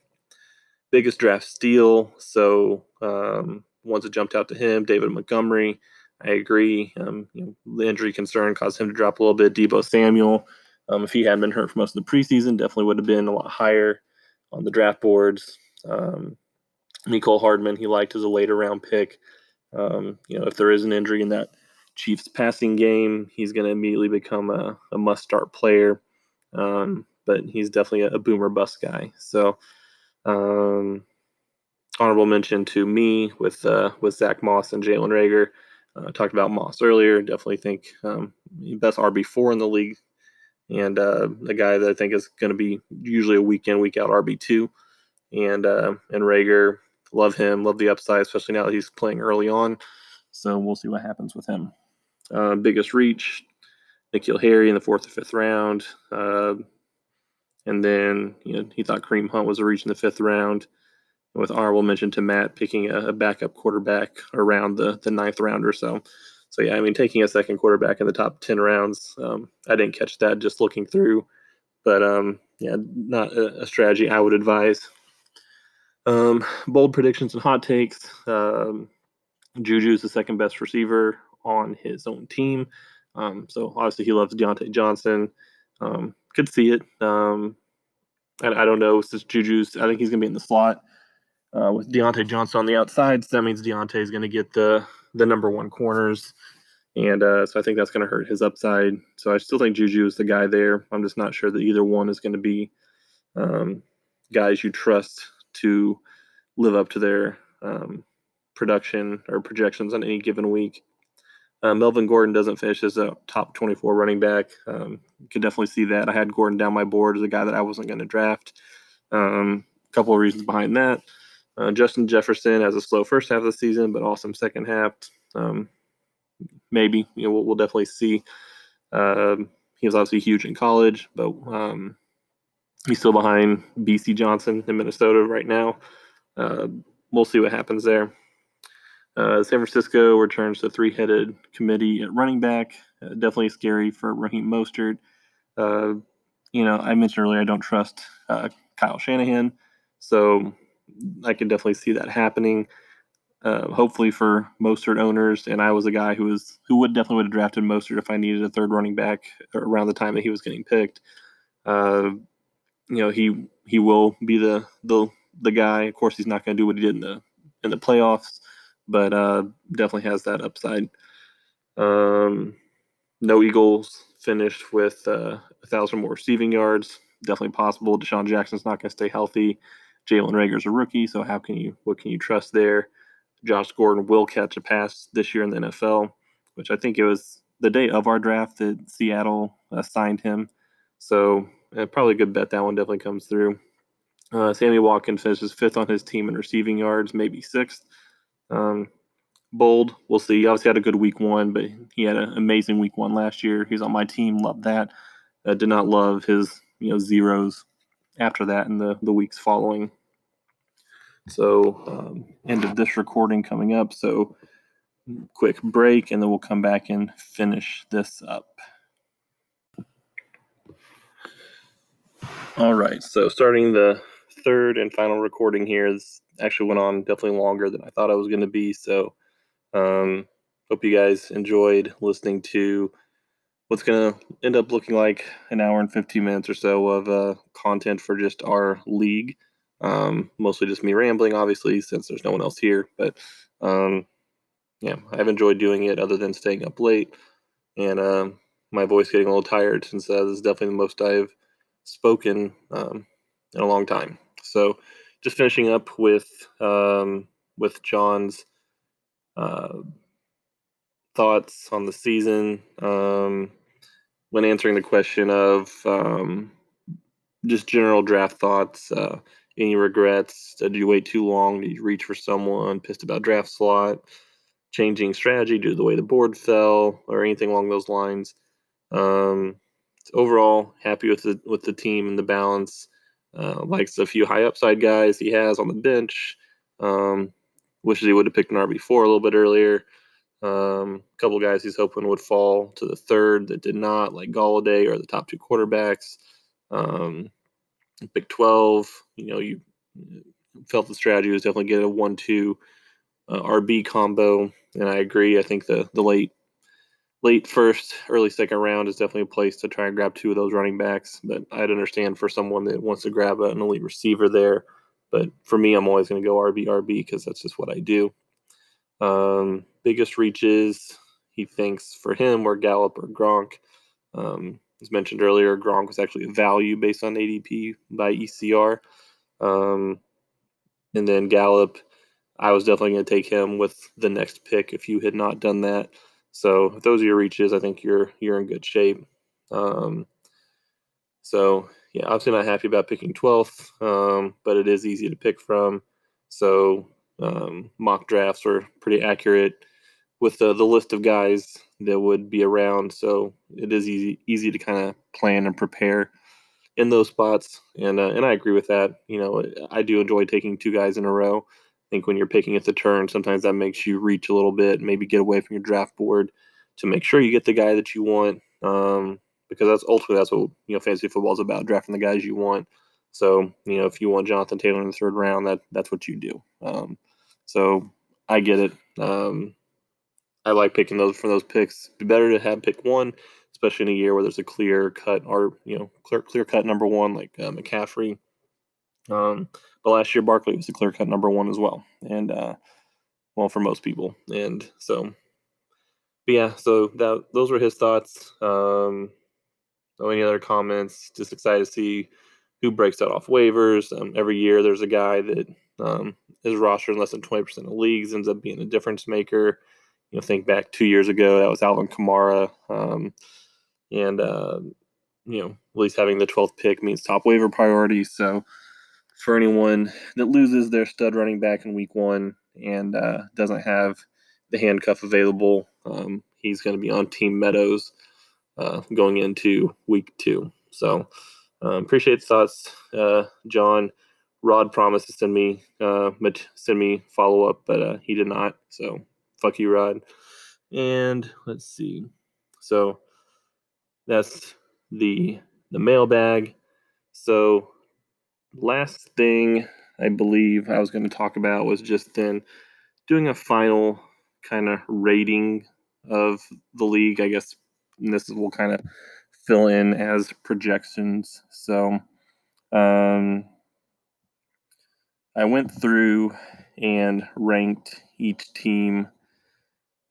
Biggest draft steal, so um, ones that jumped out to him, David Montgomery. I agree. Um, you know, the injury concern caused him to drop a little bit. Deebo Samuel, um, if he hadn't been hurt for most of the preseason, definitely would have been a lot higher on the draft boards. Um, Mecole Hardman, he liked as a later round pick. Um, you know, if there is an injury in that Chiefs passing game. He's going to immediately become a, a must start player. Um, but he's definitely a, a, boomer bust guy. So, um, honorable mention to me with uh, with Zach Moss and Jalen Reagor. Uh, talked about Moss earlier. Definitely think um, best RB four in the league, and uh, a guy that I think is going to be usually a week in week out RB two. And uh, and Reagor, love him, love the upside, especially now that he's playing early on. So we'll see what happens with him. Uh, biggest reach, N'Keal Harry in the fourth or fifth round. Uh, and then you know he thought Kareem Hunt was a reach in the fifth round. With honorable mention to Matt picking a, a, backup quarterback around the, the ninth round or so. So yeah, I mean taking a second quarterback in the top ten rounds, um, I didn't catch that just looking through, but um, yeah, not a, a, strategy I would advise. Um, bold predictions and hot takes. Um, Juju is the second best receiver on his own team. Um, so obviously he loves Diontae Johnson. Um, could see it. Um, I, I, don't know. Since Juju's, I think he's going to be in the slot uh, with Diontae Johnson on the outside. So that means Diontae is going to get the the number one corners, and uh, so I think that's going to hurt his upside. So I still think Juju is the guy there. I'm just not sure that either one is going to be um, guys you trust to live up to their um, production or projections on any given week. Uh, Melvin Gordon doesn't finish as a top 24 running back. Um, you could definitely see that. I had Gordon down my board as a guy that I wasn't going to draft. A um, couple of reasons behind that. Uh, Justin Jefferson has a slow first half of the season, but awesome second half. Um, maybe you know we'll, we'll definitely see. Um, he was obviously huge in college, but um, he's still behind Bisi Johnson in Minnesota right now. Uh, we'll see what happens there. Uh, San Francisco returns to three-headed committee at running back. Uh, definitely scary for Raheem Mostert. Uh, you know, I mentioned earlier I don't trust uh, Kyle Shanahan, so I can definitely see that happening. Uh, hopefully for Mostert owners, and I was a guy who was who would definitely would have drafted Mostert if I needed a third running back around the time that he was getting picked. Uh, you know, he he will be the the the guy. Of course, he's not going to do what he did in the in the playoffs but uh, definitely has that upside. Um, no Eagles finished with uh, a thousand more receiving yards. Definitely possible. DeSean Jackson's not going to stay healthy. Jalen Reagor's a rookie, so how can you what can you trust there? Josh Gordon will catch a pass this year in the NFL, which I think it was the day of our draft that Seattle uh, signed him. So uh, probably a good bet that one definitely comes through. Uh, Sammy Watkins finishes fifth on his team in receiving yards, maybe sixth. Um, bold, we'll see. He obviously had a good week one, but he had an amazing week one last year. He's on my team. loved that. Uh, did not love his you know zeros after that in the, the weeks following. So, um, end of this recording coming up. So, quick break, and then we'll come back and finish this up. All right. So, starting the third and final recording here. This actually went on definitely longer than I thought I was going to be. So, um, hope you guys enjoyed listening to what's going to end up looking like an hour and 15 minutes or so of uh, content for just our league. Um, mostly just me rambling, obviously, since there's no one else here. But um, yeah, I've enjoyed doing it other than staying up late and uh, my voice getting a little tired since uh, this is definitely the most I've spoken um, in a long time. So just finishing up with um, with John's uh, thoughts on the season um, when answering the question of um, just general draft thoughts. Uh, any regrets? Did you wait too long? Did you reach for someone? Pissed about draft slot? Changing strategy due to the way the board fell, or anything along those lines? Um, overall, happy with the with the team and the balance. Uh, likes a few high upside guys he has on the bench. Um, wishes he would have picked an RB four a little bit earlier. Um, a couple guys he's hoping would fall to the third that did not, like Golladay or the top two quarterbacks. Um, Big 12, you know, you felt the strategy was definitely get a one-two uh, RB combo, and I agree. I think the the late late first, early second round is definitely a place to try and grab two of those running backs. But I'd understand for someone that wants to grab an elite receiver there. But for me, I'm always going to go RB RB because that's just what I do. Um, biggest reaches he thinks for him were Gallup or Gronk. Um, as mentioned earlier, Gronk was actually a value based on ADP by ECR. Um, and then Gallup, I was definitely going to take him with the next pick if you had not done that. So if those are your reaches, I think you're you're in good shape. Um, so yeah, obviously not happy about picking 12th, um, but it is easy to pick from. So um, mock drafts are pretty accurate with the, the list of guys that would be around. So it is easy easy to kind of plan and prepare in those spots. And uh, and I agree with that. You know, I do enjoy taking two guys in a row. I think when you're picking at the turn, sometimes that makes you reach a little bit, maybe get away from your draft board to make sure you get the guy that you want. Um, because that's ultimately that's what you know fantasy football is about, drafting the guys you want. So you know if you want Jonathan Taylor in the third round, that that's what you do. Um, so I get it. Um, I like picking those from those picks. Be better to have pick one, especially in a year where there's a clear cut or you know clear clear cut number one like uh, McCaffrey. Um, but last year Barkley was a clear cut number one as well, and uh, well for most people. And so, yeah, so that those were his thoughts. Um, any other comments? Just excited to see who breaks out off waivers. Um, every year there's a guy that um, is rostered in less than 20% of leagues, ends up being a difference maker you know, think back two years ago, that was Alvin Kamara. Um, and, uh, you know, at least having the 12th pick means top waiver priority. So for anyone that loses their stud running back in week one and uh, doesn't have the handcuff available, um, he's going to be on Team Meadows uh, going into week two. So um, appreciate the thoughts, uh, John. Rod promised to send me uh, send me follow up, but uh, he did not. So fuck you, Rod. And let's see. So that's the the mailbag. So last thing I believe I was going to talk about was just then doing a final kind of rating of the league. I guess and this will kind of fill in as projections. So um, I went through and ranked each team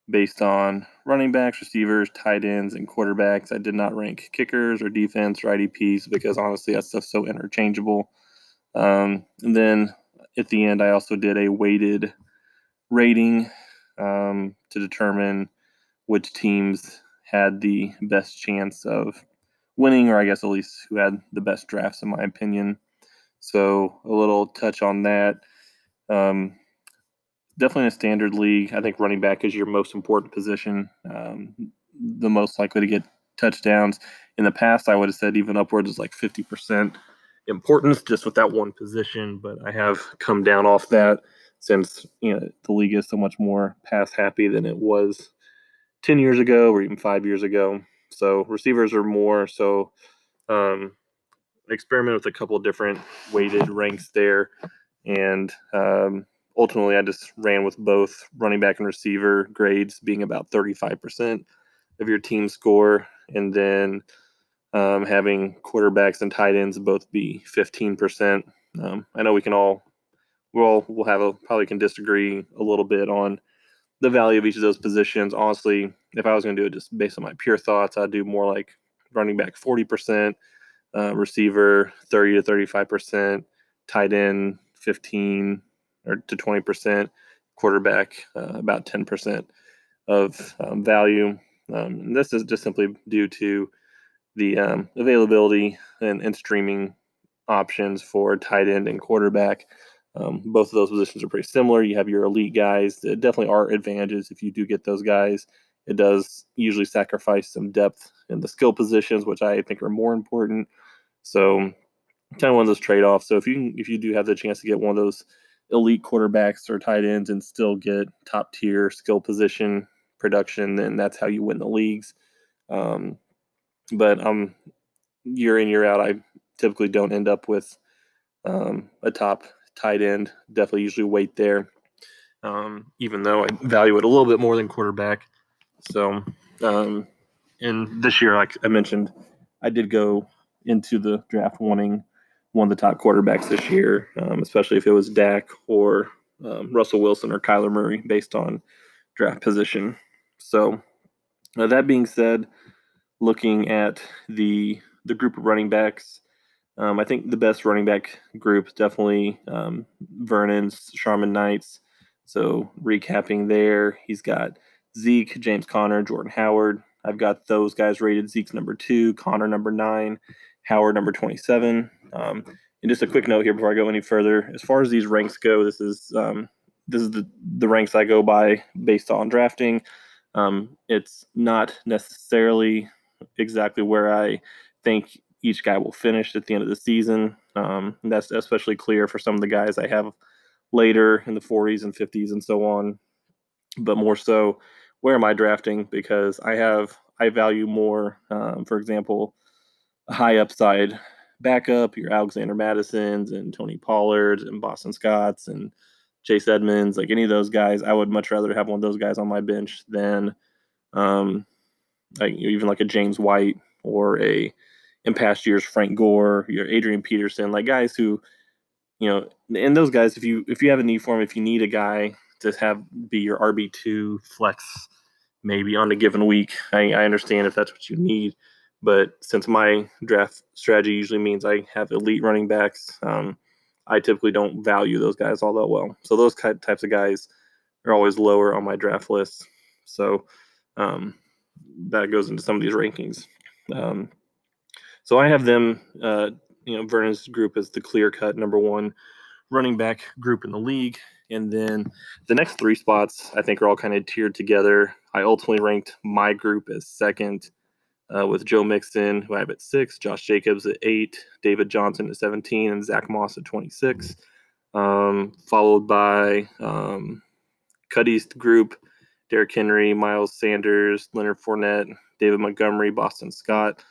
based on running backs, receivers, tight ends, and quarterbacks. I did not rank kickers or defense or IDPs because honestly, that stuff's so interchangeable. Um, and then at the end, I also did a weighted rating um, to determine which teams had the best chance of winning, or I guess at least who had the best drafts, in my opinion. So a little touch on that. Um, definitely in a standard league. I think running back is your most important position, um, the most likely to get touchdowns. In the past, I would have said even upwards is like 50%. importance just with that one position, but I have come down off that since you know the league is so much more pass happy than it was 10 years ago or even five years ago. So receivers are more so um, experiment with a couple of different weighted ranks there, and um, ultimately I just ran with both running back and receiver grades being about 35% of your team score, and then um, having quarterbacks and tight ends both be 15%. Um, I know we can all we'll we'll have a probably can disagree a little bit on the value of each of those positions. Honestly, if I was going to do it just based on my pure thoughts, I'd do more like running back 40%, uh, receiver 30 to 35%, tight end 15 or to 20%, quarterback uh, about 10% of um, value. Um, this is just simply due to the um, availability and, and, streaming options for tight end and quarterback. Um, both of those positions are pretty similar. You have your elite guys. There definitely are advantages if you do get those guys. It does usually sacrifice some depth in the skill positions, which I think are more important. So, kind of one of those trade offs. So if you if you do have the chance to get one of those elite quarterbacks or tight ends and still get top tier skill position production, then that's how you win the leagues. Um, but um, year in year out, I typically don't end up with um, a top tight end. Definitely usually wait there, um, even though I value it a little bit more than quarterback. So, um, and this year, like I mentioned, I did go into the draft wanting one of the top quarterbacks this year, um, especially if it was Dak or um, Russell Wilson or Kyler Murray based on draft position. So, that being said, looking at the the group of running backs, um, I think the best running back group definitely um, Vernon's Charmin Knights. So recapping there, he's got Zeke, James Conner, Jordan Howard. I've got those guys rated. Zeke's number two, Conner number nine, Howard number twenty-seven. Um, and just a quick note here before I go any further, as far as these ranks go, this is um, this is the the ranks I go by based on drafting. Um, it's not necessarily exactly where I think each guy will finish at the end of the season. Um, that's especially clear for some of the guys I have later in the 40s and 50s and so on. But more so, where am I drafting? Because I have I value more, um, for example, a high upside backup, your Alexander Mattisons and Tony Pollards and Boston Scotts and Chase Edmonds, like any of those guys, I would much rather have one of those guys on my bench than um, like even like a James White or a in past years Frank Gore, your Adrian Peterson, like guys who, you know, and those guys, if you if you have a need for them, if you need a guy to have be your RB two flex, maybe on a given week, I, I understand if that's what you need. But since my draft strategy usually means I have elite running backs, um, I typically don't value those guys all that well. So those types of guys are always lower on my draft list. So um, that goes into some of these rankings. Um, so I have them, uh, you know, Vernon's group as the clear cut number one running back group in the league. And then the next three spots, I think, are all kind of tiered together. I ultimately ranked my group as second uh, with Joe Mixon, who I have at six, Josh Jacobs at eight, David Johnson at 17, and Zach Moss at 26. Um, followed by um, Cuddy's group, Derrick Henry, Miles Sanders, Leonard Fournette, David Montgomery, Boston Scott,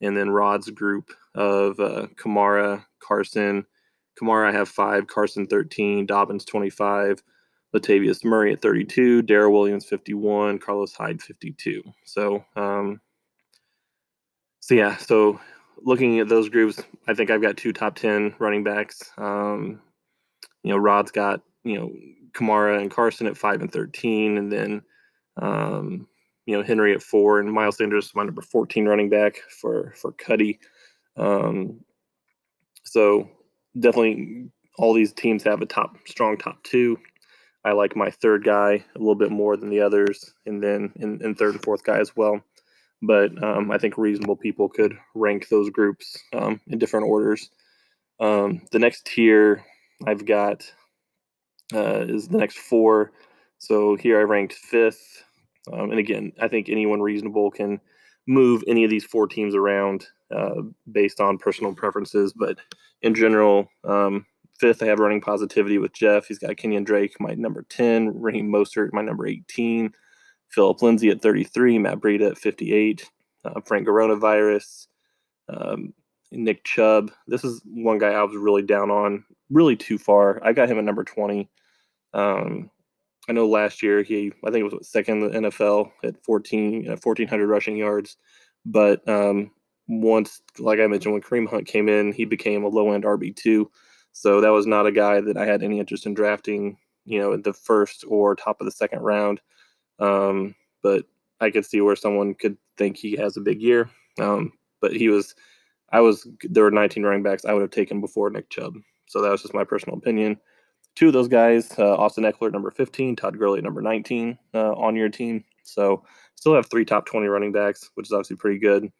and then Rod's group of uh, Kamara, Carson. Kamara, I have five, Carson 13, Dobbins 25, Latavius Murray at 32, Darrel Williams 51, Carlos Hyde 52. So, um, so yeah, so looking at those groups, I think I've got two top 10 running backs. Um, you know, Rod's got, you know, Kamara and Carson at 5 and 13, and then um, you know Henry at four and Miles Sanders my number 14 running back for for Cuddy. Um, so definitely all these teams have a top strong top two. I like my third guy a little bit more than the others, and then in, in third and fourth guy as well. But um, I think reasonable people could rank those groups um, in different orders. Um, the next tier I've got uh, is the next four. So here I ranked fifth, um, and again, I think anyone reasonable can move any of these four teams around uh, based on personal preferences. But in general, um, fifth, I have running positivity with Jeff. He's got Kenyon Drake, my number 10, Raheem Mostert, my number 18, Philip Lindsay at 33, Matt Breida at 58, uh, Frank Coronavirus, um, Nick Chubb. This is one guy I was really down on, really too far. I got him at number 20. Um, I know last year he, I think it was second in the NFL at 14, 1,400 rushing yards. But um, once, like I mentioned, when Kareem Hunt came in, he became a low end RB2. So that was not a guy that I had any interest in drafting, you know, in the first or top of the second round. Um, but I could see where someone could think he has a big year. Um, but he was, I was, there were 19 running backs I would have taken before Nick Chubb. So that was just my personal opinion. Two of those guys, uh, Austin Ekeler, number 15, Todd Gurley, number 19, uh, on your team. So still have three top 20 running backs, which is obviously pretty good.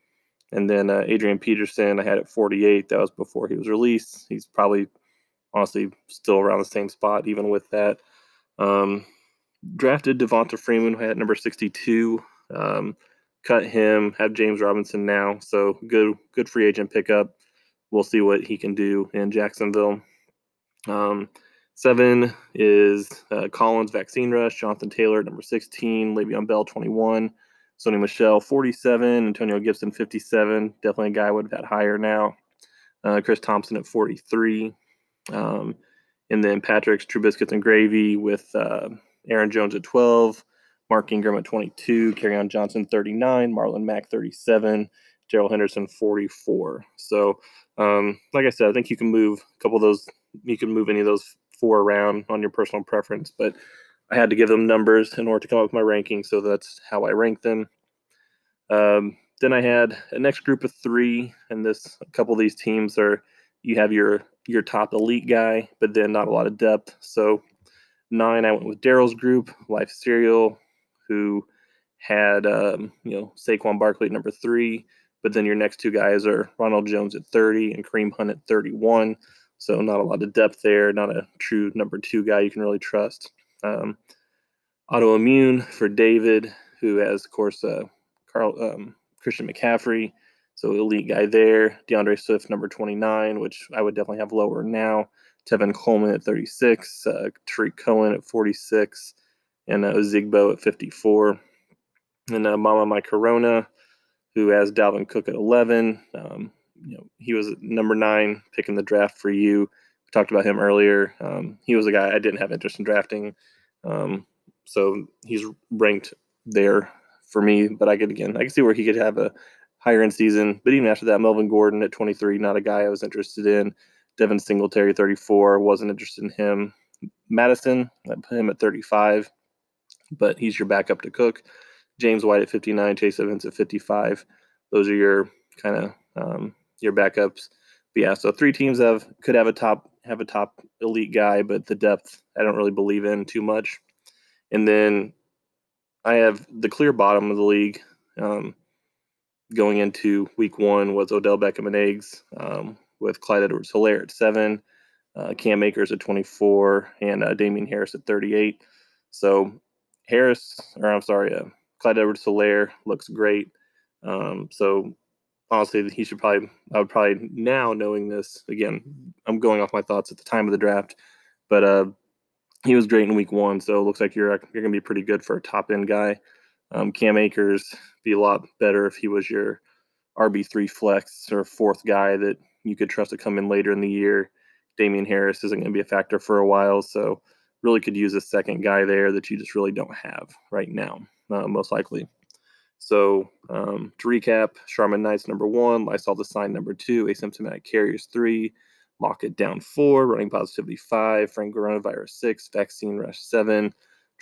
And then uh, Adrian Peterson, I had at 48. That was before he was released. He's probably, honestly, still around the same spot, even with that. Um, drafted Devonta Freeman, I had number 62. Um, cut him, have James Robinson now. So good, good free agent pickup. We'll see what he can do in Jacksonville. Um, seven is uh, Collins Vaccine Rush, Jonathan Taylor number 16, Le'Veon Bell 21, Sony Michel 47, Antonio Gibson 57. Definitely a guy I would have had higher now. Uh, Chris Thompson at 43. Um, and then Patrick's True Biscuits and Gravy with uh, Aaron Jones at 12, Mark Ingram at 22, Kerryon Johnson 39, Marlon Mack 37, Darrell Henderson 44. So, um, like I said, I think you can move a couple of those. You can move any of those four around on your personal preference, but I had to give them numbers in order to come up with my ranking, so that's how I rank them. Um, then I had a next group of three, and this a couple of these teams are you have your your top elite guy, but then not a lot of depth. So nine, I went with Daryl's group, Life Serial, who had um, you know Saquon Barkley at number three, but then your next two guys are Ronald Jones at 30 and Kareem Hunt at 31. So not a lot of depth there, not a true number two guy you can really trust. Um, autoimmune for David, who has, of course, uh, Carl um, Christian McCaffrey, so elite guy there. D'Andre Swift, number 29, which I would definitely have lower now. Tevin Coleman at 36, uh, Tarik Cohen at 46, and uh, Zigbo at 54. And uh, Mama My Corona, who has Dalvin Cook at 11. Um, you know, he was number nine pick in the draft for you. We talked about him earlier. Um, he was a guy I didn't have interest in drafting. Um, so he's ranked there for me, but I could again, I can see where he could have a higher end season. But even after that, Melvin Gordon at 23, not a guy I was interested in. Devin Singletary, 34, wasn't interested in him. Mattison, I put him at 35, but he's your backup to Cook. James White at 59, Chase Edmonds at 55. Those are your kind of um, your backups. But yeah, so three teams have could have a top have a top elite guy, but the depth I don't really believe in too much. And then I have the clear bottom of the league. Um, going into week one was Odell Beckham and eggs um, with Clyde Edwards Helaire at seven, uh, Cam Akers at 24, and uh, Damien Harris at 38. So Harris, or I'm sorry, uh, Clyde Edwards Helaire looks great. Um, so honestly, he should probably, I would probably now knowing this, again, I'm going off my thoughts at the time of the draft, but uh, he was great in week one. So it looks like you're, you're going to be pretty good for a top end guy. Um, Cam Akers be a lot better if he was your RB3 flex or fourth guy that you could trust to come in later in the year. Damien Harris isn't going to be a factor for a while. So really could use a second guy there that you just really don't have right now, uh, most likely. So um, to recap, Charmin Knights number one, Lysol the sign number two, asymptomatic carriers three, lock it down four, running positivity five, Frank coronavirus six, vaccine rush seven,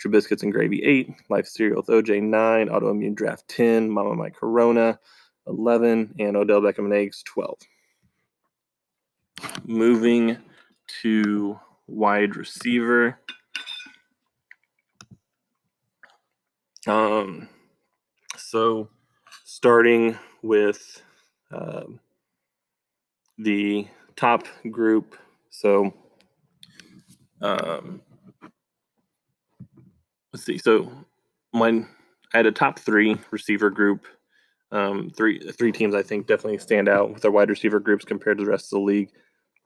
Trubiscuits and gravy eight, life cereal with OJ nine, autoimmune draft ten, Mama My Corona eleven, and Odell Beckham and eggs twelve. Moving to wide receiver. Um, so, starting with um, the top group. So, um, let's see. So, my I had a top three receiver group. Um, three three teams I think definitely stand out with their wide receiver groups compared to the rest of the league.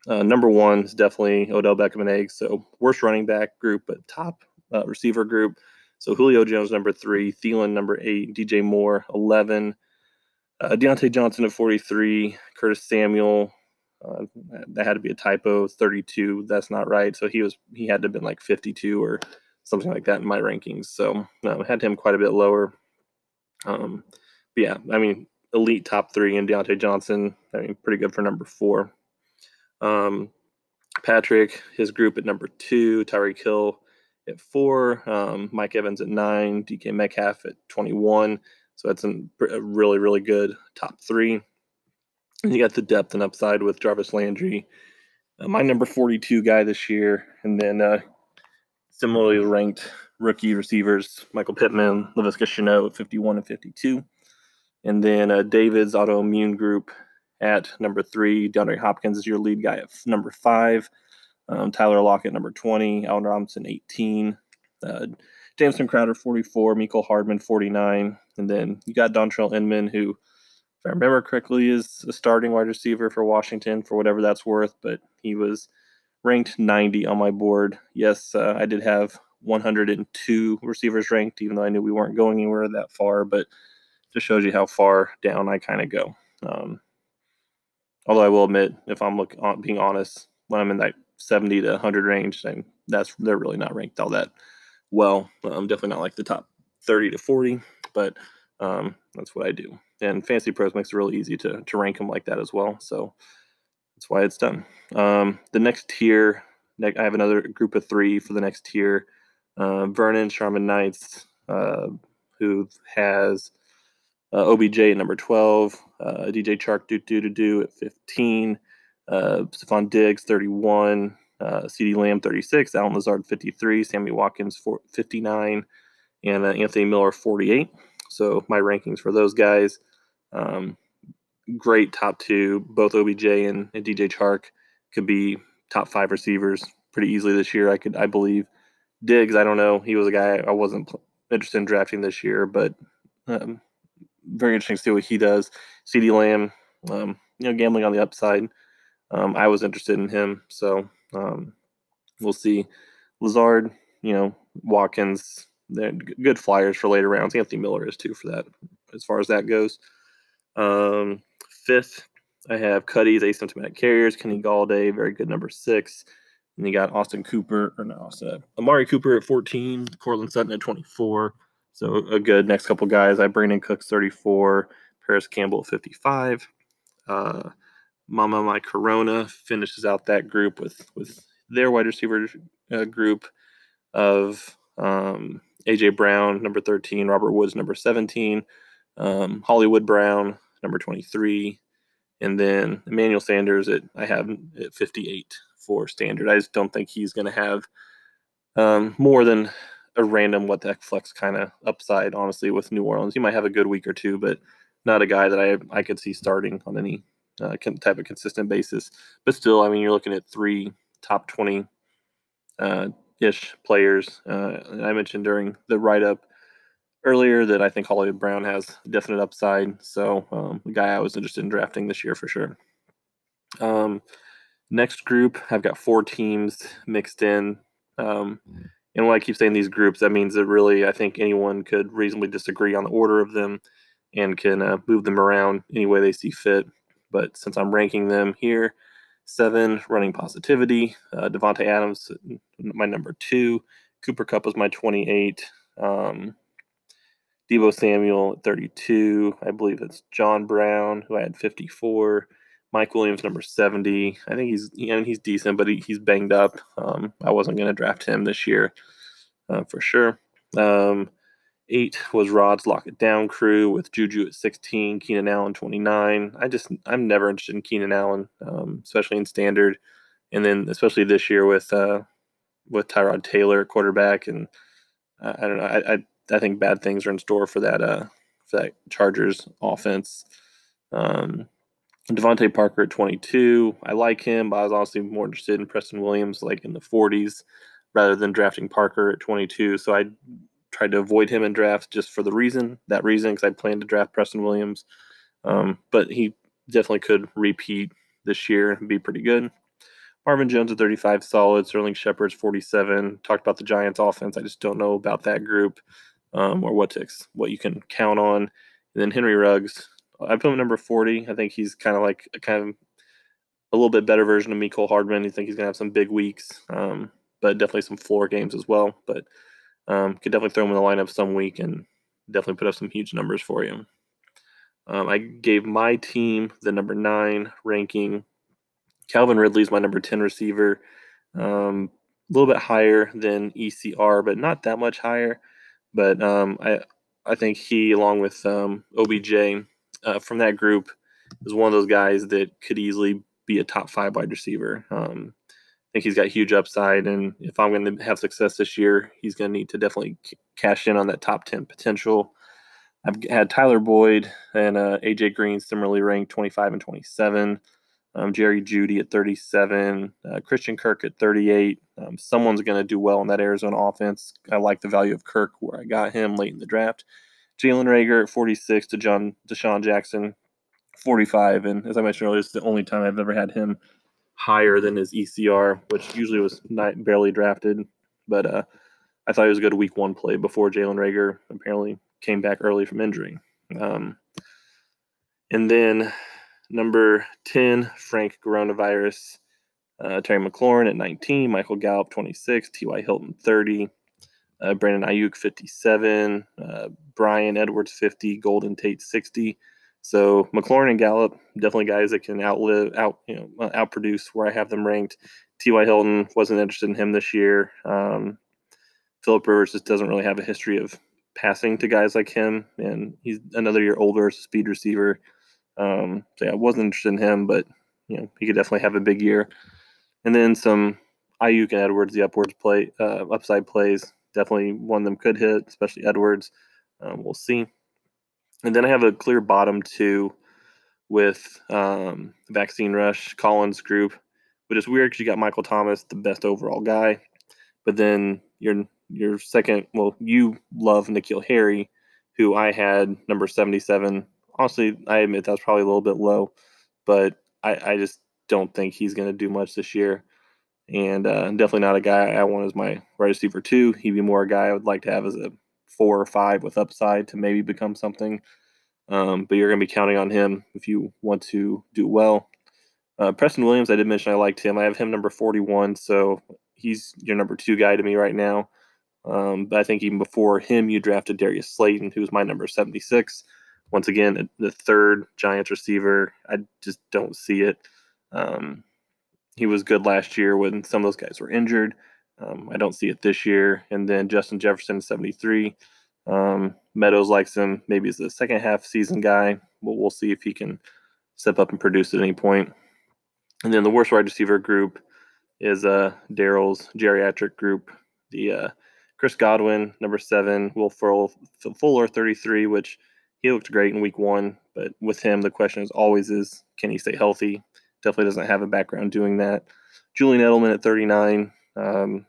Uh, number one is definitely Odell Beckham and Eggs. So worst running back group, but top uh, receiver group. So Julio Jones number three, Thielen number eight, DJ Moore eleven, uh, Diontae Johnson at forty three, Curtis Samuel. Uh, that had to be a typo. Thirty two. That's not right. So he was he had to have been like fifty two or something like that in my rankings. So um, had him quite a bit lower. Um, but yeah, I mean elite top three and Diontae Johnson. I mean pretty good for number four. Um, Patrick, his group at number two, Tyreek Hill at four, um, Mike Evans at nine, DK Metcalf at 21. So that's a really, really good top three. And you got the depth and upside with Jarvis Landry, uh, my number 42 guy this year. And then uh, similarly ranked rookie receivers, Michael Pittman, Laviska Shenault at 51 and 52. And then uh, David's autoimmune group at number three. DeAndre Hopkins is your lead guy at number five. Um, Tyler Lockett, number 20. Allen Robinson, 18. Uh, Jameson Crowder, 44. Mecole Hardman, 49. And then you got Dontrelle Inman, who, if I remember correctly, is a starting wide receiver for Washington for whatever that's worth, but he was ranked 90 on my board. Yes, uh, I did have 102 receivers ranked, even though I knew we weren't going anywhere that far, but just shows you how far down I kind of go. Um, Although I will admit, if I'm look, being honest, when I'm in that 70 to 100 range, and that's they're really not ranked all that well. Um, definitely not like the top 30 to 40, but um, that's what I do. And Fantasy Pros makes it really easy to to rank them like that as well. So that's why it's done. Um, the next tier, I have another group of three for the next tier. Uh, Vernon Charmin Knights, uh, who has uh, OBJ at number 12, uh, DJ Chark do do do do at 15, uh, Stefon Diggs 31, uh, CeeDee Lamb 36, Allen Lazard 53, Sammy Watkins 59, and uh, Anthony Miller 48. So my rankings for those guys, um, great top two. Both OBJ and, and DJ Chark could be top five receivers pretty easily this year. I could, I believe. Diggs, I don't know. He was a guy I wasn't interested in drafting this year, but um, very interesting to see what he does. CeeDee Lamb, um, you know, gambling on the upside. Um, I was interested in him, so um, we'll see. Lazard, you know, Watkins, they're good flyers for later rounds. Anthony Miller is too for that, as far as that goes. Um, fifth, I have Cuddy's asymptomatic carriers, Kenny Golladay, very good number six. And you got Austin Cooper, or no, Austin, Amari Cooper at 14, Courtland Sutton at 24, so a good next couple guys. I Brandin Cooks 34, Parris Campbell 55. Uh, Mama My Corona finishes out that group with with their wide receiver uh, group of um, AJ Brown number 13, Robert Woods number 17, um, Hollywood Brown number 23, and then Emmanuel Sanders at I have at 58 for standard. I just don't think he's going to have um, more than a random what the heck flex kind of upside, honestly, with New Orleans. He might have a good week or two, but not a guy that I I could see starting on any uh, type of consistent basis. But still, I mean, you're looking at three top 20 uh, ish players. Uh, I mentioned during the write up earlier that I think Hollywood Brown has definite upside. So, um, the guy I was interested in drafting this year for sure. Um, next group, I've got four teams mixed in. Um, and when I keep saying these groups, that means that really I think anyone could reasonably disagree on the order of them and can uh, move them around any way they see fit. But since I'm ranking them here, seven running positivity, uh, Davante Adams, my number two, Cooper Kupp was my 28, um, Deebo Samuel at 32, I believe it's John Brown who I had 54. Mike Williams, number 70. I think he's I mean, he's decent, but he, he's banged up. Um, I wasn't going to draft him this year uh, for sure. Um, eight was Rod's Lock It Down crew with Juju at 16, Keenan Allen 29. I just I'm never interested in Keenan Allen, um, especially in standard, and then especially this year with uh, with Tyrod Taylor quarterback, and I don't know. I, I, I think bad things are in store for that uh for that Chargers offense. Um, DeVante Parker at 22. I like him, but I was honestly more interested in Preston Williams, like in the 40s, rather than drafting Parker at 22. So I tried to avoid him in drafts just for the reason that reason because I planned to draft Preston Williams, um, but he definitely could repeat this year and be pretty good. Marvin Jones at 35, solid. Sterling Shepard's 47. Talked about the Giants' offense. I just don't know about that group um, or what to what you can count on. And then Henry Ruggs, I put him number 40. I think he's kind of like a kind of a little bit better version of Mecole Hardman. You think he's gonna have some big weeks, um, but definitely some floor games as well. But um, could definitely throw him in the lineup some week and definitely put up some huge numbers for you. Um, I gave my team the number nine ranking. Calvin Ridley is my number 10 receiver. Um, a little bit higher than ECR, but not that much higher. But um, I, I think he, along with um, OBJ uh, from that group, is one of those guys that could easily be a top five wide receiver. Um, think he's got huge upside, and if I'm going to have success this year, he's going to need to definitely cash in on that top 10 potential. I've had Tyler Boyd and uh, AJ Green similarly ranked 25 and 27. Um, Jerry Jeudy at 37, uh, Christian Kirk at 38. Um, someone's going to do well in that Arizona offense. I like the value of Kirk where I got him late in the draft. Jalen Reagor at 46 to John DeSean Jackson 45. And as I mentioned earlier, it's the only time I've ever had him higher than his ECR, which usually was not barely drafted. But uh, I thought he was a good week one play before Jalen Reagor apparently came back early from injury. Um, and then number 10, Frank Coronavirus, uh, Terry McLaurin at 19, Michael Gallup 26, T.Y. Hilton 30, uh, Brandon Aiyuk 57, uh, Bryan Edwards 50, Golden Tate 60. So McLaurin and Gallup definitely guys that can outlive, out you know, uh, outproduce where I have them ranked. T.Y. Hilton wasn't interested in him this year. Um, Philip Rivers just doesn't really have a history of passing to guys like him, and he's another year older as a speed receiver. Um, so yeah, I wasn't interested in him, but you know he could definitely have a big year. And then some Aiyuk and Edwards, the upwards play, uh, upside plays, definitely one of them could hit, especially Edwards. Um, we'll see. And then I have a clear bottom two with um, Vaccine Rush, Collins group, but it's weird because you got Michael Thomas, the best overall guy, but then your your second, well, you love N'Keal Harry, who I had number 77. Honestly, I admit that's probably a little bit low, but I, I just don't think he's going to do much this year. And uh, definitely not a guy I want as my right receiver two. He'd be more a guy I would like to have as a four or five with upside to maybe become something. Um, but you're going to be counting on him if you want to do well. Uh, Preston Williams, I did mention I liked him. I have him number 41, so he's your number two guy to me right now. Um, but I think even before him, you drafted Darius Slayton, who's my number 76. Once again, the third Giants receiver. I just don't see it. Um, he was good last year when some of those guys were injured. Um, I don't see it this year. And then Justin Jefferson, 73. Um, Meadows likes him. Maybe he's a second half season guy. But we'll see if he can step up and produce at any point. And then the worst wide receiver group is uh, Daryl's geriatric group. The uh, Chris Godwin, number seven, Will Fuller, 33, which he looked great in week one. But with him, the question is always is, can he stay healthy? Definitely doesn't have a background doing that. Julian Edelman at 39, um,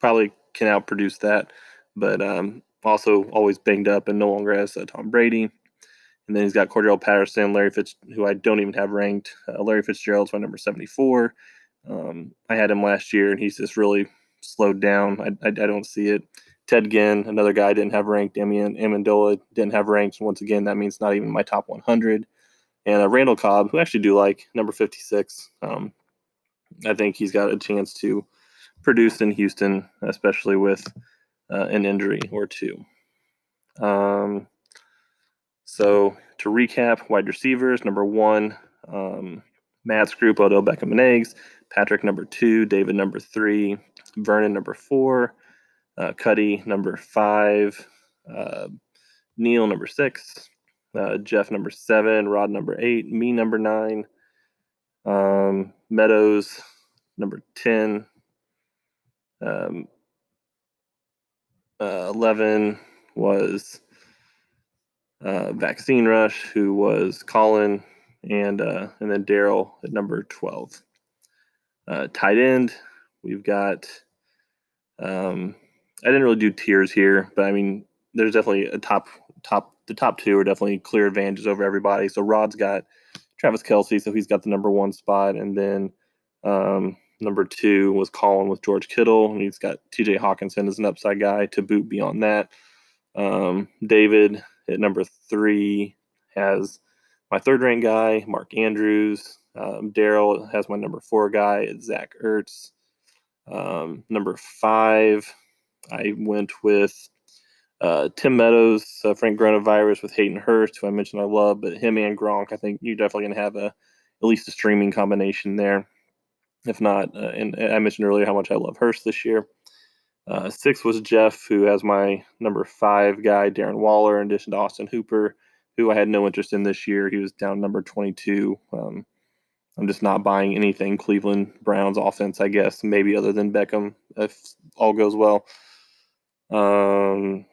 probably can outproduce that, but um, also always banged up and no longer has uh, Tom Brady. And then he's got Cordarrelle Patterson, Larry Fitz, who I don't even have ranked. Uh, Larry Fitzgerald's my number 74. Um, I had him last year, and he's just really slowed down. I, I, I, don't see it. Ted Ginn, another guy I didn't have ranked. Amian Amendola didn't have ranked. Once again, that means not even my top 100. And uh, Randall Cobb, who I actually do like, number 56. Um, I think he's got a chance to produce in Houston, especially with uh, an injury or two. Um, so to recap, wide receivers, number one, um, Matt's group, Odell Beckham and Eggs. Patrick, number two. David, number three. Vernon, number four. Uh, Cuddy, number five. Uh, Neil, number six. Uh, Jeff, number seven. Rod, number eight. Me, number nine. Um, Meadows, number 10. Um, uh, 11 was uh, Vaccine Rush, who was Colin, and uh, and then Daryl at number 12. Uh, tight end, we've got um, I didn't really do tiers here, but I mean, there's definitely a top top. The top two are definitely clear advantages over everybody. So Rod's got Travis Kelce, so he's got the number one spot, and then um, number two was Colin with George Kittle, and he's got T.J. Hockenson as an upside guy to boot beyond that. Um, David at number three has my third ranked guy, Mark Andrews. Um, Daryl has my number four guy, Zach Ertz. Um, number five, I went with uh, Tim Meadows, uh, Frank Coronavirus with Hayden Hurst, who I mentioned I love, but him and Gronk, I think you're definitely going to have a at least a streaming combination there. If not, uh, and I mentioned earlier how much I love Hurst this year. Uh, six was Jeff, who has my number five guy, Darren Waller, in addition to Austin Hooper, who I had no interest in this year. He was down number 22. Um, I'm just not buying anything Cleveland Browns offense, I guess, maybe other than Beckham if all goes well. Um,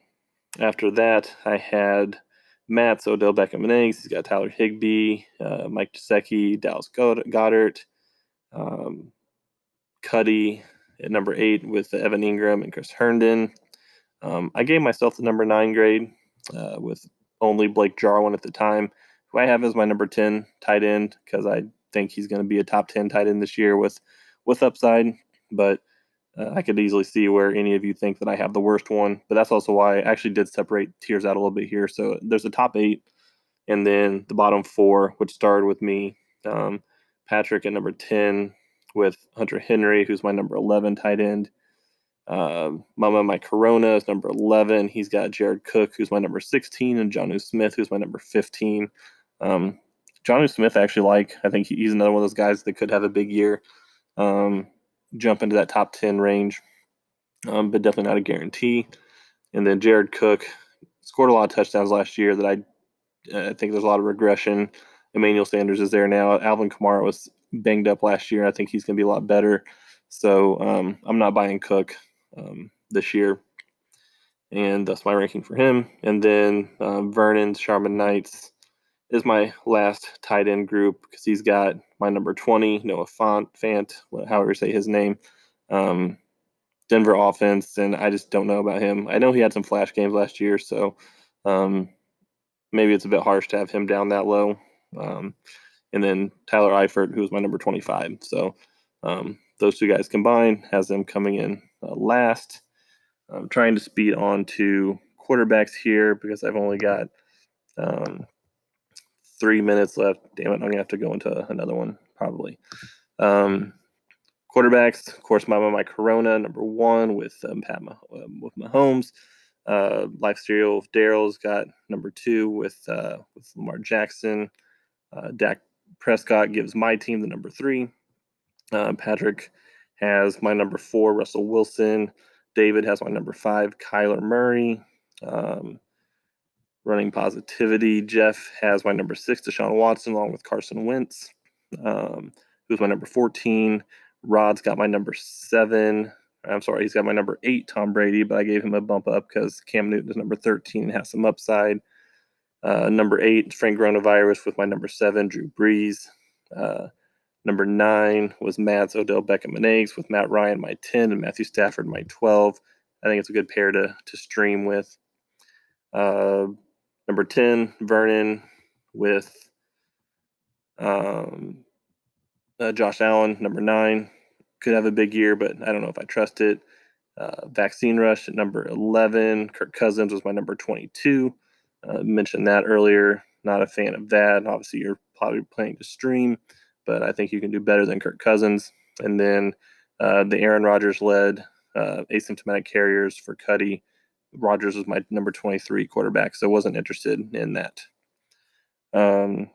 after that, I had Matt's Odell Beckham and eggs. He's got Tyler Higbee, uh, Mike Gesicki, Dallas Goedert, um, Cuddy at number eight with Evan Engram and Chris Herndon. Um, I gave myself the number nine grade uh, with only Blake Jarwin at the time, who I have as my number 10 tight end because I think he's going to be a top 10 tight end this year with, with upside. But uh, I could easily see where any of you think that I have the worst one. But that's also why I actually did separate tiers out a little bit here. So there's a top eight and then the bottom four, which started with me. Um, Patrick at number 10 with Hunter Henry, who's my number 11 tight end. Um, Mama My Corona is number 11. He's got Jared Cook, who's my number 16, and Jonnu Smith, who's my number 15. Um, Smith, I actually like. I think he's another one of those guys that could have a big year, um, jump into that top 10 range, um, but definitely not a guarantee. And then Jared Cook scored a lot of touchdowns last year that I, I think there's a lot of regression. Emmanuel Sanders is there now. Alvin Kamara was banged up last year. I think he's going to be a lot better. So um, I'm not buying Cook um, this year. And that's my ranking for him. And then uh, Vernon's Charmin Knights is my last tight end group because he's got my number 20, Noah Font, Fant, however you say his name. Um, Denver offense, and I just don't know about him. I know he had some flash games last year, so um, maybe it's a bit harsh to have him down that low. Um, and then Tyler Eifert, who was my number 25. So um, those two guys combined has them coming in uh, last. I'm trying to speed on to quarterbacks here because I've only got um, three minutes left. Damn it, I'm gonna have to go into another one probably. Um, quarterbacks, of course, my my Corona number one with um, Pat Mah- um, with Mahomes. Uh, Life Stereo Daryl's got number two with uh, with Lamar Jackson. Uh, Dak Prescott gives my team the number three. Uh, Patrick has my number four, Russell Wilson. David has my number five, Kyler Murray. Um, running positivity. Jeff has my number six, Deshaun Watson, along with Carson Wentz, um, who's my number 14. Rod's got my number seven. I'm sorry, he's got my number eight, Tom Brady, but I gave him a bump up because Cam Newton is number 13 and has some upside. Uh, number eight, Frank Coronavirus with my number seven, Drew Brees. Uh, number nine was Matt's Odell Beckham and Eggs with Matt Ryan, my 10, and Matthew Stafford, my 12. I think it's a good pair to, to stream with. Uh, number 10, Vernon with um, uh, Josh Allen. Number nine, could have a big year, but I don't know if I trust it. Uh, Vaccine Rush at number 11. Kirk Cousins was my number 22. Uh, mentioned that earlier. Not a fan of that. Obviously, you're probably playing to stream, but I think you can do better than Kirk Cousins. And then uh, the Aaron Rodgers led uh, asymptomatic carriers for Cuddy. Rodgers was my number 23 quarterback, so I wasn't interested in that. Um,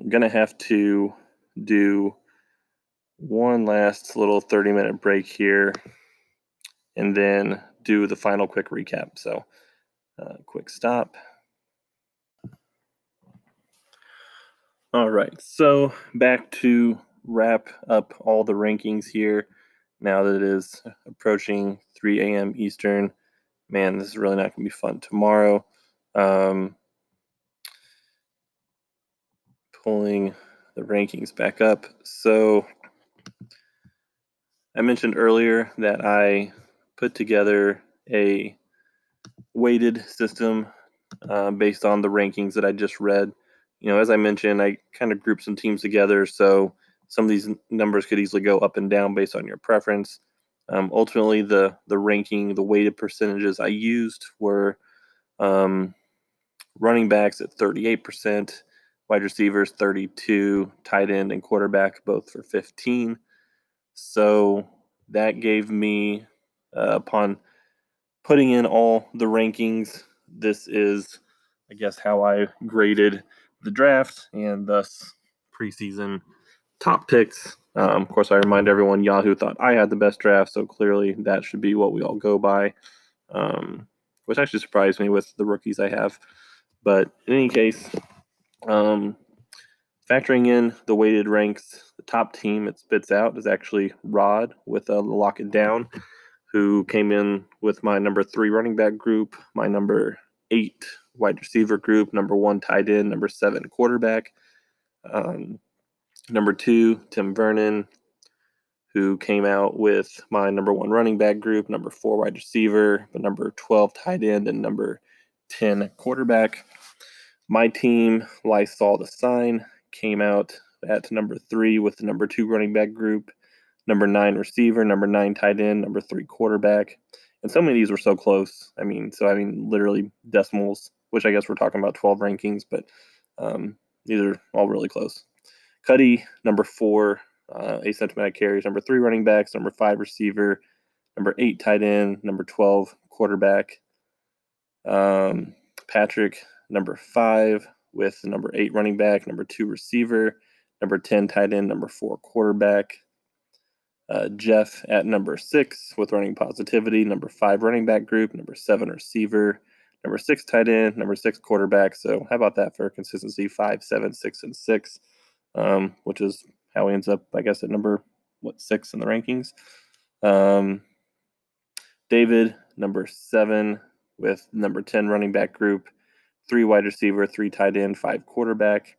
I'm going to have to do one last little 30 minute break here and then do the final quick recap. So, uh, quick stop. All right, so back to wrap up all the rankings here. Now that it is approaching 3 a.m. Eastern, man, this is really not going to be fun tomorrow. Um, pulling the rankings back up. So I mentioned earlier that I put together a weighted system uh, based on the rankings that I just read. You know, as I mentioned, I kind of grouped some teams together, so some of these numbers could easily go up and down based on your preference. Um, ultimately, the the ranking, the weighted percentages I used were um, running backs at 38%, wide receivers 32, tight end and quarterback both for 15. So that gave me, uh, upon putting in all the rankings, this is, I guess, how I graded the draft and thus preseason top picks. Um, of course, I remind everyone Yahoo thought I had the best draft, so clearly that should be what we all go by, um, which actually surprised me with the rookies I have. But in any case, um, factoring in the weighted ranks, the top team it spits out is actually Rod with a lock it down, who came in with my number three running back group, my number eight wide receiver group, number one tight end, number seven quarterback. Um, number two, Tim Vernon, who came out with my number one running back group, number four wide receiver, but number 12 tight end, and number 10 quarterback. My team, Lysol the Sign, came out at number three with the number two running back group, number nine receiver, number nine tight end, number three quarterback. And so many of these were so close. I mean, so I mean, literally decimals, which I guess we're talking about 12 rankings, but um, these are all really close. Cuddy, number four, uh, asymptomatic carries, number three running backs, number five receiver, number eight tight end, number 12 quarterback. Um, Patrick, number five, with number eight running back, number two receiver, number 10 tight end, number four quarterback. Uh, Jeff at number six with running positivity, number five running back group, number seven receiver, number six tight end, number six quarterback. So, how about that for consistency? Five, seven, six, and six, um, which is how he ends up, I guess, at number what six in the rankings. Um, David, number seven with number 10 running back group, three wide receiver, three tight end, five quarterback.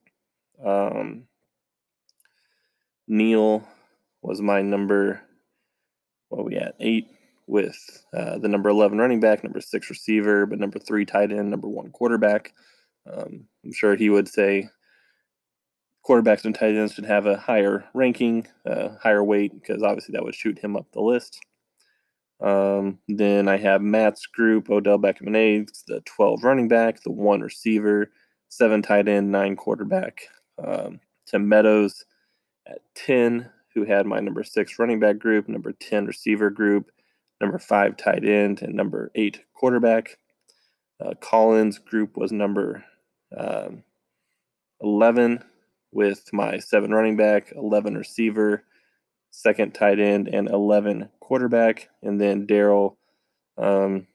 Um, Neil was my number, what we at? Eight with uh, the number 11 running back, number six receiver, but number three tight end, number one quarterback. Um, I'm sure he would say quarterbacks and tight ends should have a higher ranking, uh, higher weight, because obviously that would shoot him up the list. Um, then I have Matt's group, Odell Beckham and Aids, the 12 running back, the one receiver, seven tight end, nine quarterback. Um, Tim Meadows at 10, who had my number six running back group, number 10 receiver group, number five tight end, and number eight quarterback. Uh, Colin's group was number um, 11 with my seven running back, 11 receiver, second tight end, and 11 quarterback. And then Daryl um,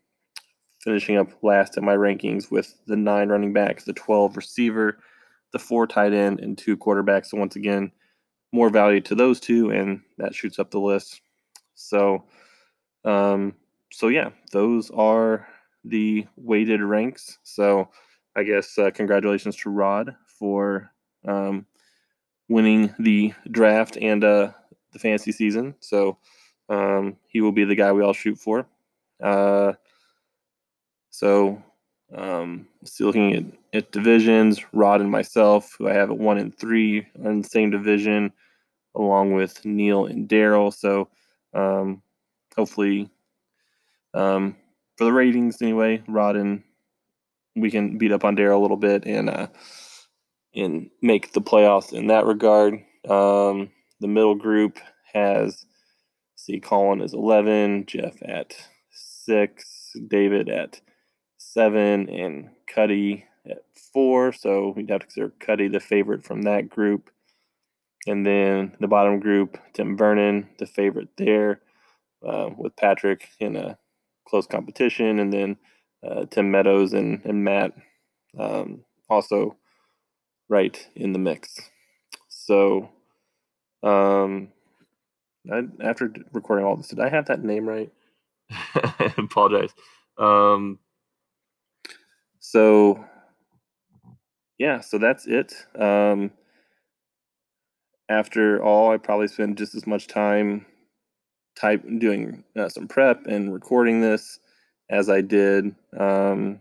finishing up last in my rankings with the nine running backs, the 12 receiver, the four tight end, and two quarterbacks. So once again, more value to those two, and that shoots up the list. So, um, so yeah, those are the weighted ranks. So, I guess uh, congratulations to Rod for um, winning the draft and uh, the fantasy season. So um, he will be the guy we all shoot for. Uh, so um, still looking at, at divisions, Rod and myself, who I have at one and three in the same division, along with Neil and Daryl. So um, hopefully, um, for the ratings anyway, Rod and we can beat up on Daryl a little bit and uh, and make the playoffs in that regard. Um, the middle group has see Colin is 11, Jeff at 6, David at 7, and Cuddy at 4. So we'd have to consider Cuddy the favorite from that group. And then the bottom group, Tim Vernon, the favorite there, uh, with Patrick in a close competition. And then uh, Tim Meadows and, and Matt um, also right in the mix. So um, I, after recording all this, did I have that name right? I apologize. Um, so yeah, so that's it. Um, after all, I probably spend just as much time type doing uh, some prep and recording this as I did um,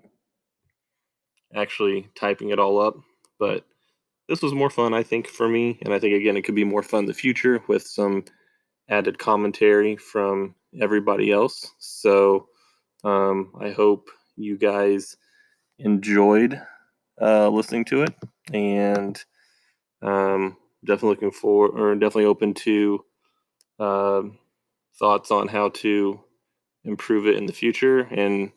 actually typing it all up. But this was more fun, I think, for me. And I think, again, it could be more fun in the future with some added commentary from everybody else. So um, I hope you guys enjoyed uh, listening to it and um, definitely looking for or definitely open to uh, thoughts on how to improve it in the future. And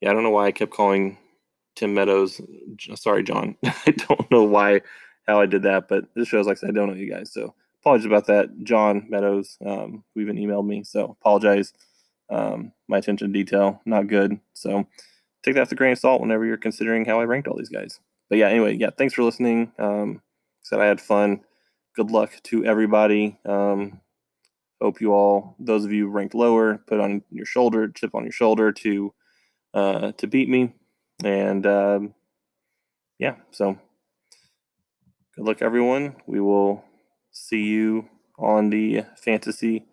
yeah, I don't know why I kept calling Tim Meadows. Sorry, John. I don't know why, how I did that, but this shows like I, don't know you guys. So apologies about that. John Meadows, um, who even emailed me. So apologize. Um, my attention to detail, not good. So take that with a grain of salt whenever you're considering how I ranked all these guys. But yeah, anyway, yeah, thanks for listening. Um, said I had fun. Good luck to everybody. Um, hope you all, those of you ranked lower, put on your shoulder, chip on your shoulder to uh, to beat me. And um, yeah, so good luck, everyone. We will see you on the fantasy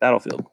battlefield.